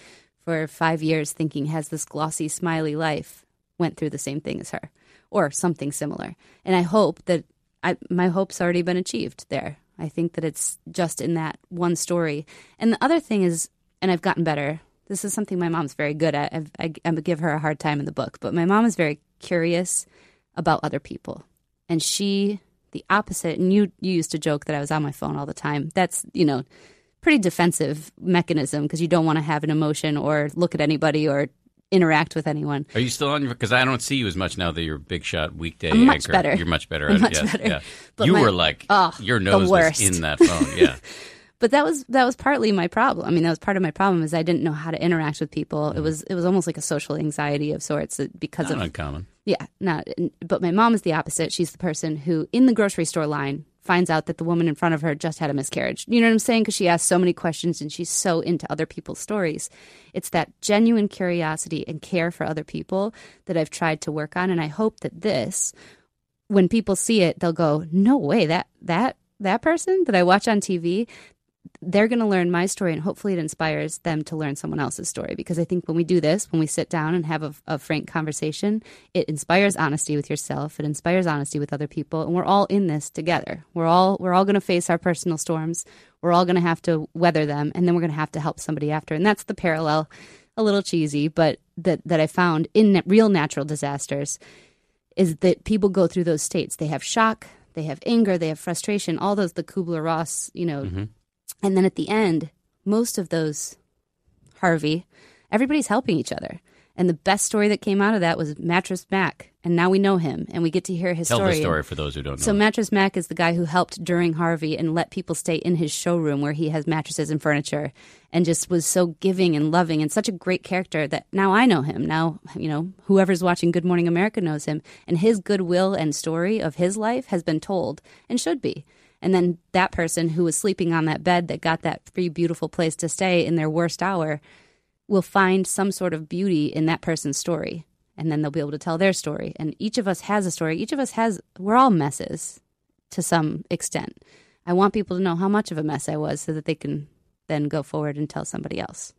for 5 years thinking has this glossy smiley life went through the same thing as her or something similar. And I hope that I, my hope's already been achieved there. I think that it's just in that one story. And the other thing is and I've gotten better this is something my mom's very good at. I've, I, I give her a hard time in the book, but my mom is very curious about other people, and she the opposite. And you you used to joke that I was on my phone all the time. That's you know pretty defensive mechanism because you don't want to have an emotion or look at anybody or interact with anyone. Are you still on your? Because I don't see you as much now that you're a big shot weekday I'm much anchor. Better. You're much better. I'm at much it. Yes, better. Yeah. But you my, were like oh, your nose was in that phone. Yeah. [LAUGHS] but that was that was partly my problem. I mean, that was part of my problem is I didn't know how to interact with people. It mm-hmm. was it was almost like a social anxiety of sorts because not of uncommon. Yeah, not. But my mom is the opposite. She's the person who, in the grocery store line, finds out that the woman in front of her just had a miscarriage. You know what I'm saying? Because she asks so many questions and she's so into other people's stories. It's that genuine curiosity and care for other people that I've tried to work on, and I hope that this, when people see it, they'll go, "No way that that." that person that I watch on TV, they're going to learn my story and hopefully it inspires them to learn someone else's story. Because i think when we do this when we sit down and have a, a, frank conversation it inspires honesty with yourself it inspires honesty with other people and we're all in this together. We're all we're all going to face our personal storms. We're all going to have to weather them and then we're going to have to help somebody after. And that's the parallel a little cheesy but that that i found in real natural disasters is that people go through those states. They have shock they have anger, they have frustration, all those the Kubler Ross, you know. Mm-hmm. And then at the end, most of those Harvey, everybody's helping each other. And the best story that came out of that was Mattress Mac. And now we know him and we get to hear his Tell story. Tell the story for those who don't know. So Mattress Mac is the guy who helped during Harvey and let people stay in his showroom where he has mattresses and furniture and just was so giving and loving and such a great character that now I know him. Now, you know, whoever's watching Good Morning America knows him and his goodwill and story of his life has been told and should be. And then that person who was sleeping on that bed that got that free beautiful place to stay in their worst hour will find some sort of beauty in that person's story. And then they'll be able to tell their story. And each of us has a story. Each of us has we're all messes to some extent. I want people to know how much of a mess i was so that they can then go forward and tell somebody else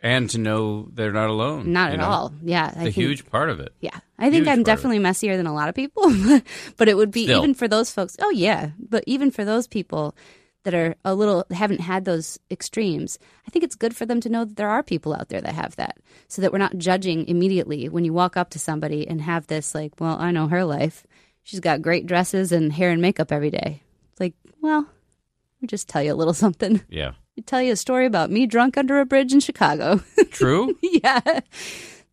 and to know they're not alone. not at know? all yeah I a think, huge part of it. yeah i think huge i'm part of it. definitely messier than a lot of people [LAUGHS] but it would be Still. even for those folks oh yeah but even for those people that are a little haven't had those extremes i think it's good for them to know that there are people out there that have that so that we're not judging immediately when you walk up to somebody and have this like well i know her life she's got great dresses and hair and makeup every day it's like well we just tell you a little [LAUGHS] something Yeah. Tell you a story about me drunk under a bridge in chicago [LAUGHS] True? yeah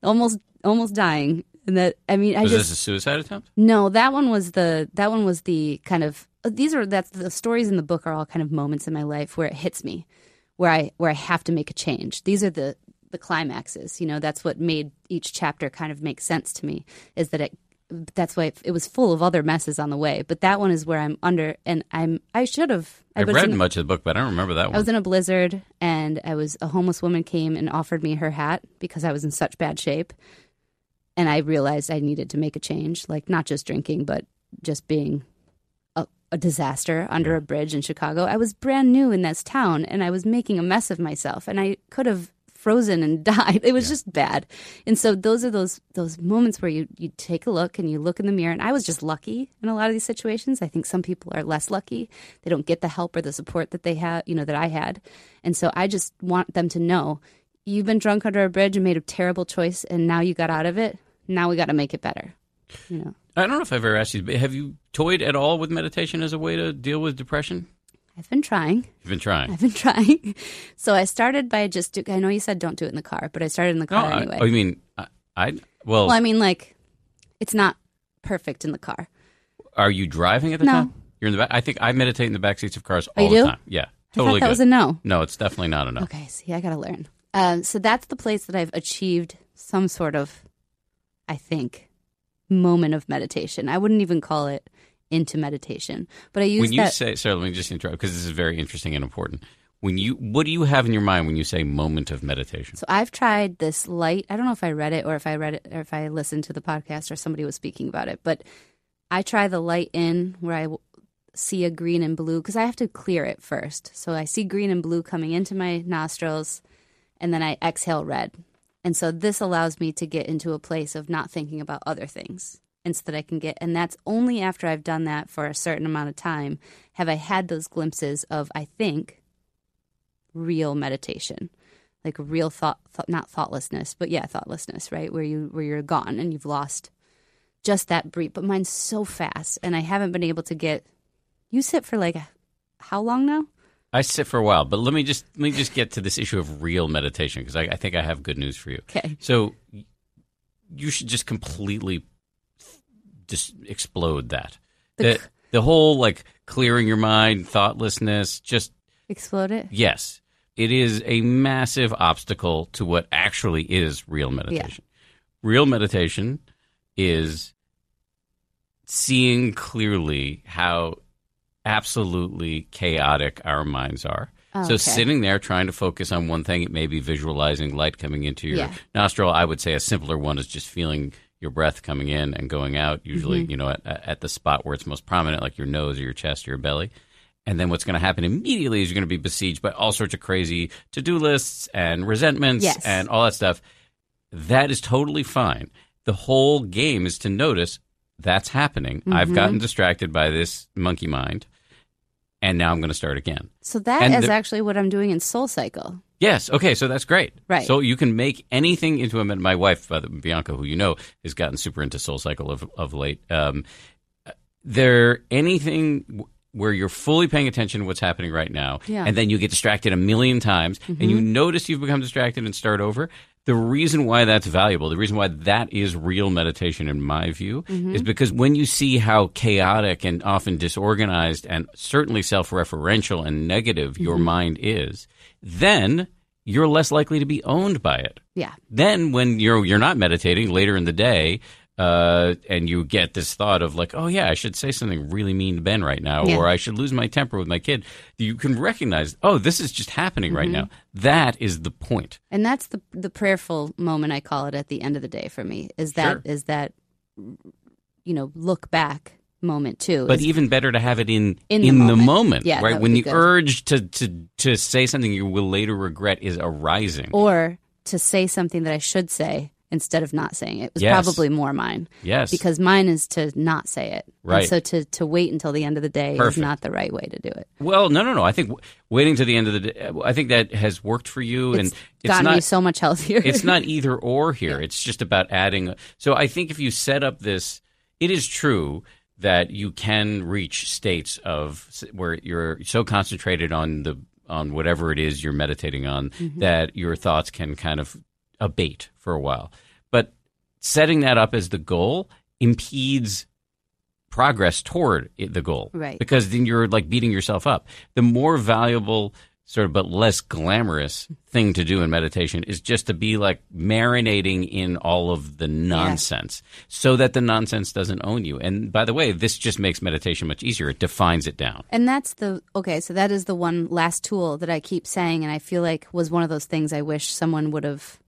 almost almost dying and that i mean i Was just this a suicide attempt? no, that one was the that one was the kind of uh, these are that's the stories in the book are all kind of moments in my life where it hits me, where I where I have to make a change. These are the the climaxes. You know, that's what made each chapter kind of make sense to me. Is that it that's why it, it was full of other messes on the way. But that one is where I'm under, and I'm I should have I, was read in- much of the book, but I don't remember that one. I was in a blizzard, and I was a homeless woman came and offered me her hat because I was in such bad shape, and I realized I needed to make a change, like not just drinking, but just being a, a disaster under a bridge in Chicago. I was brand new in this town, and I was making a mess of myself, and I could have frozen and [LAUGHS] died. It was just bad, and so those are those those moments where you you take a look and you look in the mirror. And I was just lucky in a lot of these situations. I think some people are less lucky; they don't get the help or the support that they had, you know, that I had, and so I just want them to know. You've been drunk under a bridge and made a terrible choice, and now you got out of it. Now we got to make it better. You know, I don't know if I've ever asked you, but have you toyed at all with meditation as a way to deal with depression? I've been trying. You've been trying. I've been [LAUGHS] trying. So I started by just. Do, I know you said don't do it in the car, but I started in the No, car I, anyway. oh, you mean I, I? Well, well, I mean, like, it's not perfect in the car. are you driving at the No. time? You're in the back. I think I meditate in the back seats of cars Oh, all you the do? time. Yeah, I totally thought that good. was a no. no, it's definitely not enough. Okay, see, I got to learn. Um, so that's the place that I've achieved some sort of, I think, moment of meditation. I wouldn't even call it into meditation, but I use When you that. say, Sarah, let me just interrupt because this is very interesting and important. When you, what do you have in your mind when you say moment of meditation? So I've tried this light. I don't know if I read it or if I read it or if I listened to the podcast or somebody was speaking about it, but I try the light in where I see a green and blue because I have to clear it first. So I see green and blue coming into my nostrils and then I exhale red. And so this allows me to get into a place of not thinking about other things. And so that I can get, and that's only after I've done that for a certain amount of time have I had those glimpses of, I think, real meditation. Like real thought, thought not thoughtlessness but yeah thoughtlessness right? Where you where you're gone and you've lost just that brief but mine's so fast and i haven't been able to get you sit for like how long now? I sit for a while, but let me just let me just get to this issue of real meditation because I, I think I have good news for you. okay. So you should just completely just explode that. The The, the whole like clearing your mind, thoughtlessness, just explode it yes, it is a massive obstacle to what actually is real meditation. Real meditation is seeing clearly how absolutely chaotic our minds are. Oh, so okay. sitting there trying to focus on one thing, it may be visualizing light coming into your Yeah. nostril. I would say a simpler one is just feeling your breath coming in and going out. Usually, Mm-hmm. you know, at, at the spot where it's most prominent, like your nose or your chest or your belly. And then what's going to happen immediately is you're going to be besieged by all sorts of crazy to do lists and resentments Yes. and all that stuff. That is totally fine. The whole game is to notice that's happening. I've Mm-hmm. gotten distracted by this monkey mind, and now I'm going to start again. so that And is the- actually what i'm doing in SoulCycle Yes. Okay. So that's great. Right. So you can make anything into a. med- My wife, uh, Bianca, who you know, has gotten super into SoulCycle of of late. Um, there anything w- where you're fully paying attention to what's happening right now, Yeah. and then you get distracted a million times, and you notice you've become distracted and start over? The reason why that's valuable, the reason why that is real meditation, in my view, is because when you see how chaotic and often disorganized and certainly self referential and negative your mind is, then you're less likely to be owned by it Yeah. then when you're you're not meditating later in the day uh, and you get this thought of like oh yeah i should say something really mean to ben right now Yeah. or i should lose my temper with my kid you can recognize oh this is just happening right Mm-hmm. now that is the point And that's the the prayerful moment I call it at the end of the day for me. Is that is Sure. that you know look back moment too. but even better to have it in In the moment. moment, Yeah, right when the good. urge to, to to say something you will later regret is arising or to say something that I should say instead of not saying it was Yes. probably more mine yes because mine is to not say it. And Right. so to to wait until the end of the day Perfect. is not the right way to do it. well no no no i think w- waiting to the end of the day i think that has worked for you and It's it's gotten not me so much healthier. it's not either or [LAUGHS] here. It's just about adding. So I think if you set up this, it is true that you can reach states of where you're so concentrated on the on whatever it is you're meditating on mm-hmm. that your thoughts can kind of abate for a while. But setting that up as the goal impedes progress toward the goal. Right. Because then you're like beating yourself up. The more valuable sort of but less glamorous thing to do in meditation is just to be like marinating in all of the nonsense so that the nonsense doesn't own you. And by the way, this just makes meditation much easier. It defines it down. And that's the okay. So that is the one last tool that I keep saying, and I feel like was one of those things I wish someone would have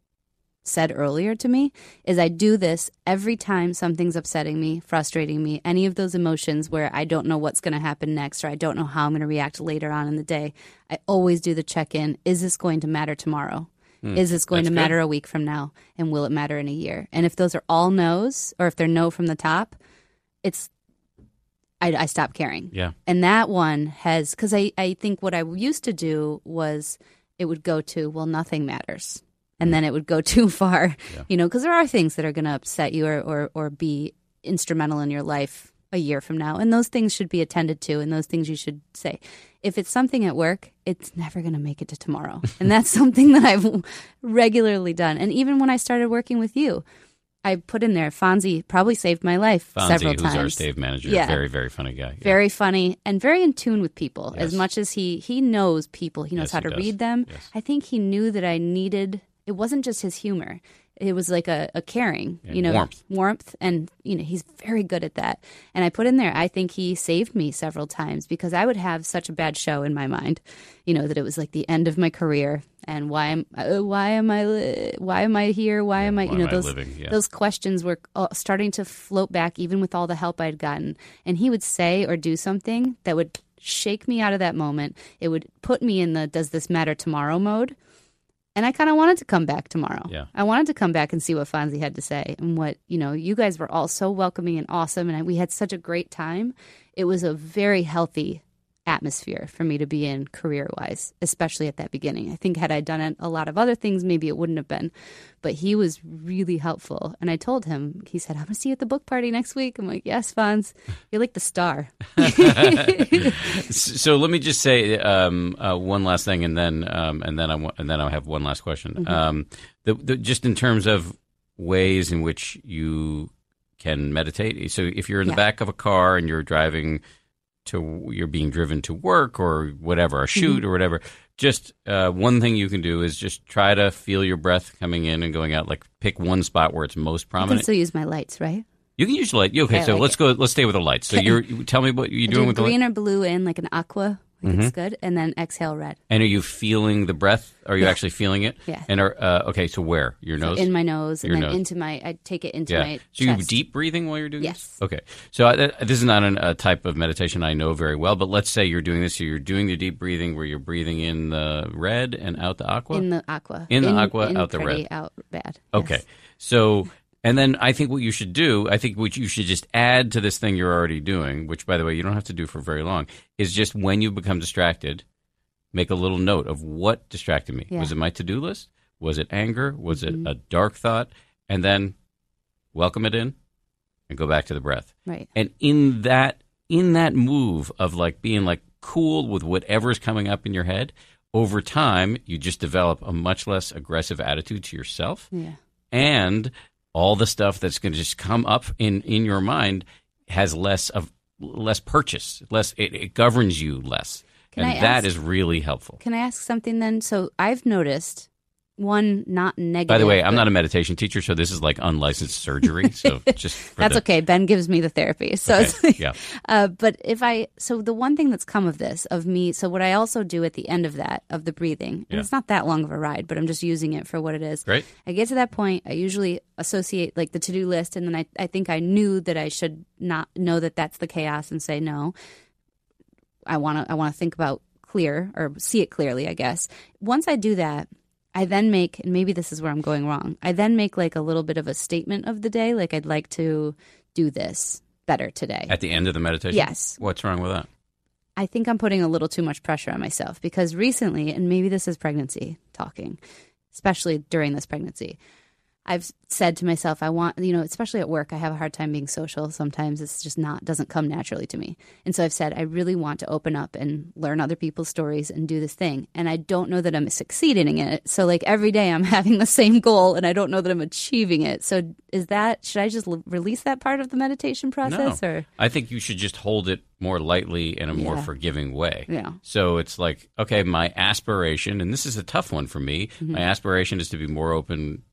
said earlier to me. Is I do this every time something's upsetting me, frustrating me, any of those emotions where I don't know what's going to happen next, or I don't know how I'm going to react later on in the day. I always do the check in: Is this going to matter tomorrow? Hmm. Is this going to good. matter a week from now? And will it matter in a year? And if those are all no's, or if they're no from the top, it's I, I stop caring. Yeah. And that one has, because I, I think what I used to do was it would go to, well, nothing matters. And then it would go [LAUGHS] too far, you know, because there are things that are going to upset you or, or, or be instrumental in your life a year from now. And those things should be attended to and those things you should say. If it's something at work, it's never going to make it to tomorrow. [LAUGHS] and that's something that I've regularly done. And even when I started working with you, I put in there, Fonzie probably saved my life Fonzie, several who's times. our stage manager, Yeah. very, very funny guy. Yeah. very funny and very in tune with people as much as he he knows people he knows Yes, how he to does. read them Yes. i think he knew that i needed it wasn't just his humor it was like a, a caring And you know warmth. warmth and you know he's very good at that and i put in there i think he saved me several times because i would have such a bad show in my mind you know that it was like the end of my career and why am uh, why am i li- why am i here why am i you know I those living? Yeah. those questions were uh, starting to float back even with all the help I'd gotten. And he would say or do something that would shake me out of that moment. It would put me in the does this matter tomorrow mode. And I kind of wanted to come back tomorrow. Yeah. I wanted to come back and see what Fonzie had to say and what, you know, you guys were all so welcoming and awesome. And we had such a great time. It was a very healthy atmosphere for me to be in career wise, especially at that beginning. I think had I done it, a lot of other things, maybe it wouldn't have been. But he was really helpful. And I told him, he said, I'm going to see you at the book party next week. I'm like, yes, Fonz, you're like the star. [LAUGHS] so let me just say um, uh, one last thing, and then um, and then I wa- and then I have one last question. Mm-hmm. Um, the, the, just in terms of ways in which you can meditate. So if you're in the Yeah. back of a car and you're driving to you're being driven to work or whatever, a shoot Mm-hmm. or whatever. Just uh, one thing you can do is just try to feel your breath coming in and going out. Like pick one spot where it's most prominent. I can still use my lights, right? you can use light. Okay, I so like let's it. go. Let's stay with the lights. So you're you, tell me what you're [LAUGHS] I doing do with the green or blue in, like an aqua. Like Mm-hmm. It's good. And then exhale red. And are you feeling the breath? Are you actually feeling it? Yeah. And are uh, okay. So where your So nose? in my nose and Your then nose. into my, I take it into yeah. my So you deep breathing while you're doing Yes. this? Okay. So uh, this is not an, a type of meditation I know very well, but let's say you're doing this. So you're doing the deep breathing where you're breathing in the red and out the aqua. In the aqua. In the aqua, in out the red. Out bad. Okay. Yes. So, and then I think what you should do, I think what you should just add to this thing you're already doing, which by the way, you don't have to do for very long, is just when you become distracted, make a little note of what distracted me. Yeah. Was it my to do list? Was it anger? Was Mhm. it a dark thought? And then welcome it in and go back to the breath. Right. And in that in that move of like being like cool with whatever's coming up in your head, over time, you just develop a much less aggressive attitude to yourself. Yeah. And all the stuff that's going to just come up in, in your mind has less of less purchase, less it, it governs you less. Can and I that ask- is really helpful. Can I ask something then? So I've noticed one not negative. By the way, I'm not a meditation teacher, so this is like unlicensed surgery. So [LAUGHS] just That's the, okay. Ben gives me the therapy. [LAUGHS] So Okay, it's like, yeah. uh, but if I, so the one thing that's come of this, of me, so what I also do at the end of that, of the breathing, and Yeah. it's not that long of a ride, but I'm just using it for what it is. Great. I get to that point, I usually associate like the to do list, and then I, I think I knew that I should not know that that's the chaos and say no. I want to, I want to think about clear or see it clearly, I guess. Once I do that, I then make, and maybe this is where I'm going wrong. I then make like a little bit of a statement of the day, like I'd like to do this better today. At the end of the meditation? Yes. What's wrong with that? I think I'm putting a little too much pressure on myself because recently, and maybe this is pregnancy talking, especially during this pregnancy, I've said to myself, I want, you know, especially at work, I have a hard time being social. Sometimes it's just not, doesn't come naturally to me. And so I've said, I really want to open up and learn other people's stories and do this thing. And I don't know that I'm succeeding in it. So, like, every day I'm [LAUGHS] having the same goal and I don't know that I'm achieving it. So, is that, should I just l- release that part of the meditation process no. or? I think you should just hold it more lightly in a more Yeah. forgiving way. Yeah. So it's like, okay, my aspiration, and this is a tough one for me, Mm-hmm. my aspiration is to be more open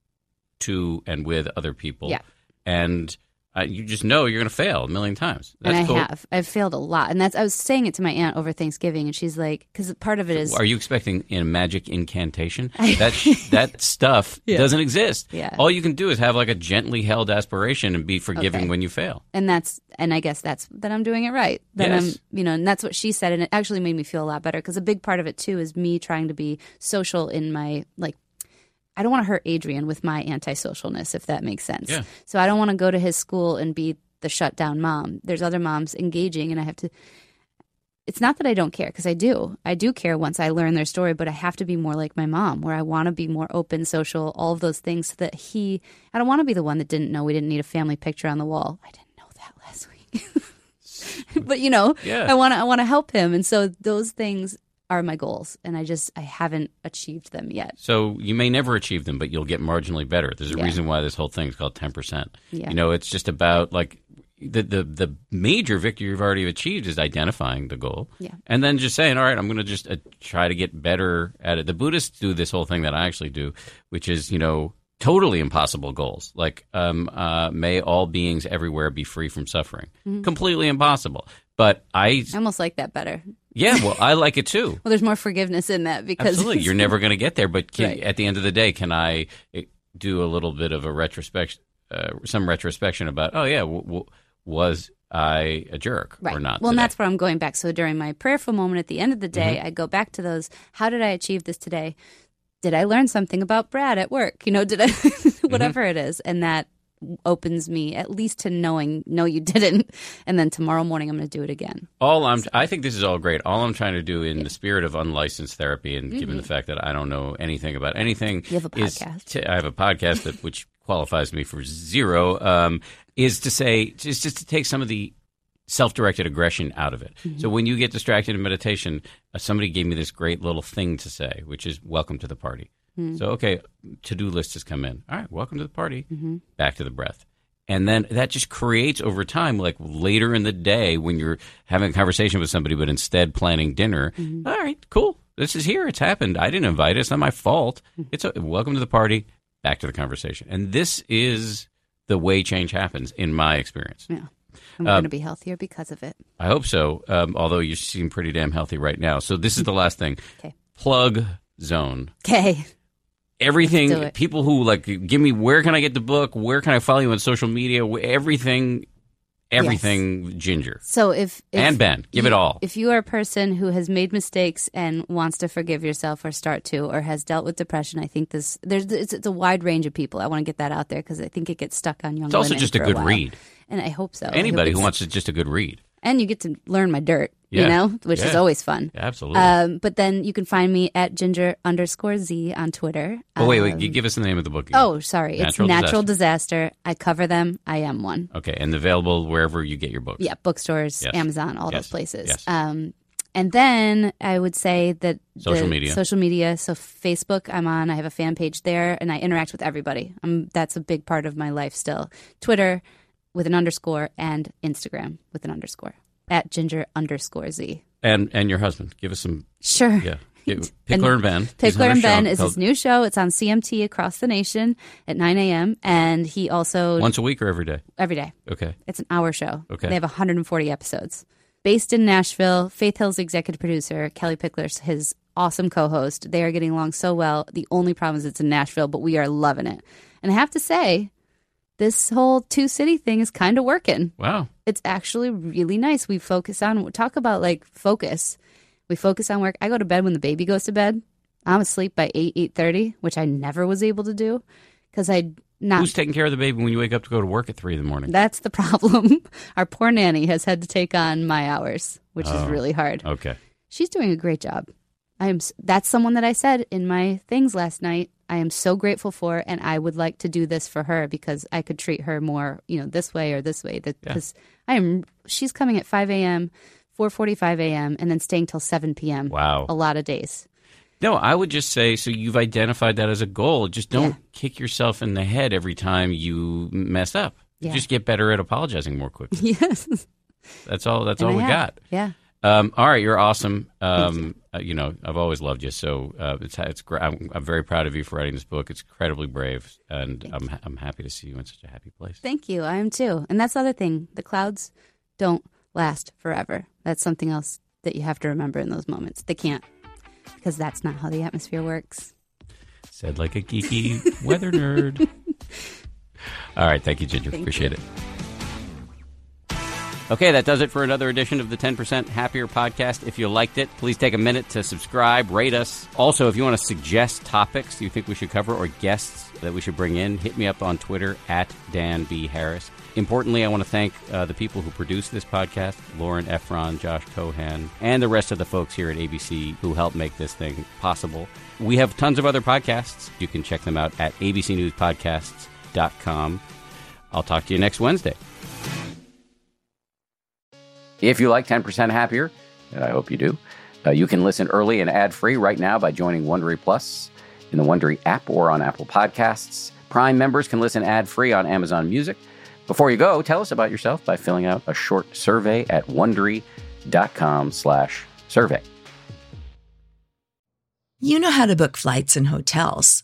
to and with other people. Yeah. And uh, you just know you're going to fail a million times. That's and I cool. have. I've failed a lot. And that's I was saying it to my aunt over Thanksgiving and she's like cuz part of it is Are you expecting a magic incantation? [LAUGHS] that that stuff [LAUGHS] Yeah. doesn't exist. Yeah. All you can do is have like a gently held aspiration and be forgiving Okay. when you fail. and that's and I guess that's that I'm doing it right. That Yes. I'm, you know, and that's what she said and it actually made me feel a lot better cuz a big part of it too is me trying to be social in my like I don't want to hurt Adrian with my antisocialness if that makes sense. Yeah. So I don't want to go to his school and be the shut down mom. There's other moms engaging and I have to it's not that I don't care because I do. I do care once I learn their story, but I have to be more like my mom, where I want to be more open, social, all of those things so that he, I don't want to be the one that didn't know we didn't need a family picture on the wall. I didn't know that last week. [LAUGHS] but you know, Yeah. I want to, I want to help him. And so those things are my goals. And I just, I haven't achieved them yet. So you may never achieve them, but you'll get marginally better. There's a Yeah. reason why this whole thing is called 10%. Yeah. You know, it's just about like the, the, the major victory you've already achieved is identifying the goal. Yeah. And then just saying, all right, I'm going to just uh, try to get better at it. The Buddhists do this whole thing that I actually do, which is, you know, totally impossible goals. Like, um, uh, may all beings everywhere be free from suffering. Mm-hmm. Completely impossible. But I, I almost like that better. Yeah, well, I like it too. Well, there's more forgiveness in that because Absolutely, you're never going to get there. But can, Right. at the end of the day, can I eh, do a little bit of a retrospection, uh, some retrospection about? Oh yeah, w- w- was I a jerk Right. or not? Well, and that's where I'm going back. So during my prayerful moment at the end of the day, Mm-hmm. I go back to those. How did I achieve this today? Did I learn something about Brad at work? You know, did I, [LAUGHS] Mm-hmm. whatever it is, and that opens me at least to knowing, no, you [LAUGHS] didn't, and then tomorrow morning I'm going to do it again. all I'm. I think this is all great. All I'm trying to do, in the spirit of unlicensed therapy, and given the fact that I don't know anything about anything, Mm-hmm. You have a is podcast. to- I have a podcast that which qualifies me for zero. Um, is to say just just to take some of the self-directed aggression out of it. Mm-hmm. So when you get distracted in meditation, uh, somebody gave me this great little thing to say, which is "Welcome to the party." Mm-hmm. So okay, to-do list has come in. All right, welcome to the party. Mm-hmm. Back to the breath. And then that just creates over time, like later in the day when you're having a conversation with somebody, but instead planning dinner. Mm-hmm. "All right, cool. This is here. It's happened. I didn't invite it. It's not my fault. Mm-hmm. It's a, welcome to the party. Back to the conversation. And this is the way change happens in my experience. Yeah. I'm Um, going to be healthier because of it. I hope so. Um, although you seem pretty damn healthy right now. So this is the [LAUGHS] last thing. Okay. Plug zone. Okay. Everything. Let's do it. People who like give me where can I get the book? Where can I follow you on social media? Everything. Everything. Ginger So if, if and Ben. Give you- it all. If you are a person who has made mistakes and wants to forgive yourself or start to, or has dealt with depression, I think this there's it's, it's a wide range of people. I want to get that out there because I think it gets stuck on young. It's also just a good while. read. and I hope so. I hope Anybody who wants just a good read. And you get to learn my dirt, Yeah. you know, which is always fun. Absolutely. Um, but then you can find me at ginger underscore z on Twitter. oh wait, wait. Um, gi- Give us the name of the book. again. Oh, sorry. Natural it's Natural Disaster. I cover them. I am one. Okay, and available wherever you get your books. Yeah, bookstores, Yes. Amazon, all Yes. those places. Yes. Um, and then I would say that Social the media. social media. So Facebook, I'm on. I have a fan page there, and I interact with everybody. Um, that's a big part of my life still. Twitter with an underscore and Instagram with an underscore at ginger underscore z. And and your husband. Give us some. Sure. Yeah. [LAUGHS] Pickler and Ben. Pickler and Ben is his new show. It's on CMT across the nation at 9 a.m. And he also Once a week or every day. every day. Okay. It's an hour show. Okay. They have 140 episodes. Based in Nashville, Faith Hill's executive producer, Kellie Pickler's his awesome co host. They are getting along so well. The only problem is it's in Nashville, but we are loving it. And I have to say, this whole two city thing is kind of working. Wow. It's actually really nice. We focus on, talk about like focus. We focus on work. I go to bed when the baby goes to bed. I'm asleep by 8, 8.30, which I never was able to do because I not Who's taking care of the baby when you wake up to go to work at three in the morning? that's the problem. [LAUGHS] Our poor nanny has had to take on my hours, which is Oh. really hard. Okay. She's doing a great job. I am. That's someone that I said in my things last night. I am so grateful for, and I would like to do this for her because I could treat her more, you know, this way or this way. Yeah. Because I am. She's coming at five a.m., four forty-five a.m., and then staying till seven p.m. Wow. A lot of days. No, I would just say so you've identified that as a goal. Just don't Yeah. kick yourself in the head every time you mess up. Yeah. Just get better at apologizing more quickly. [LAUGHS] yes. That's all that's And all I we have. got. Yeah. Um, all right, you're awesome. Um, uh, you know, I've always loved you. So uh, it's it's great. I'm, I'm very proud of you for writing this book. It's incredibly brave, and I'm I'm happy to see you in such a happy place. Thank you. I am too. And that's the other thing. The clouds don't last forever. That's something else that you have to remember in those moments. They can't, because that's not how the atmosphere works. Said like a geeky weather nerd. [LAUGHS] All right, thank you, Ginger. Thank Appreciate it. Okay, that does it for another edition of the 10% Happier podcast. If you liked it, please take a minute to subscribe, rate us. Also, if you want to suggest topics you think we should cover or guests that we should bring in, hit me up on Twitter at Dan B. Harris. Importantly, I want to thank uh, the people who produce this podcast Lauren Efron, Josh Cohan, and the rest of the folks here at ABC who help make this thing possible. We have tons of other podcasts. You can check them out at abcnewspodcasts.com. I'll talk to you next Wednesday. If you like 10% Happier, and I hope you do, uh, you can listen early and ad free right now by joining Wondery Plus in the Wondery app or on Apple Podcasts. Prime members can listen ad free on Amazon Music. Before you go, tell us about yourself by filling out a short survey at slash survey. You know how to book flights and hotels.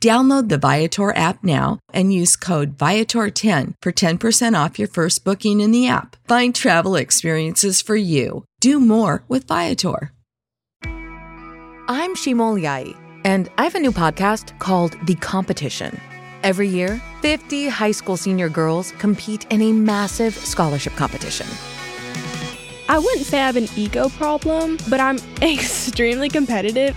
Download the Viator app now and use code Viator10 for 10% off your first booking in the app. Find travel experiences for you. Do more with Viator. I'm Shimol Yai, and I have a new podcast called The Competition. Every year, 50 high school senior girls compete in a massive scholarship competition. I wouldn't say I have an ego problem, but I'm [LAUGHS] extremely competitive.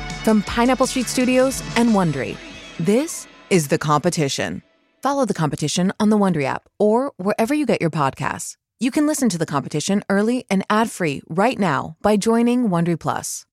From Pineapple Street Studios and Wondery, this is The Competition. Follow The Competition on the Wondery app or wherever you get your podcasts. You can listen to the competition early and ad-free right now by joining Wondery Plus.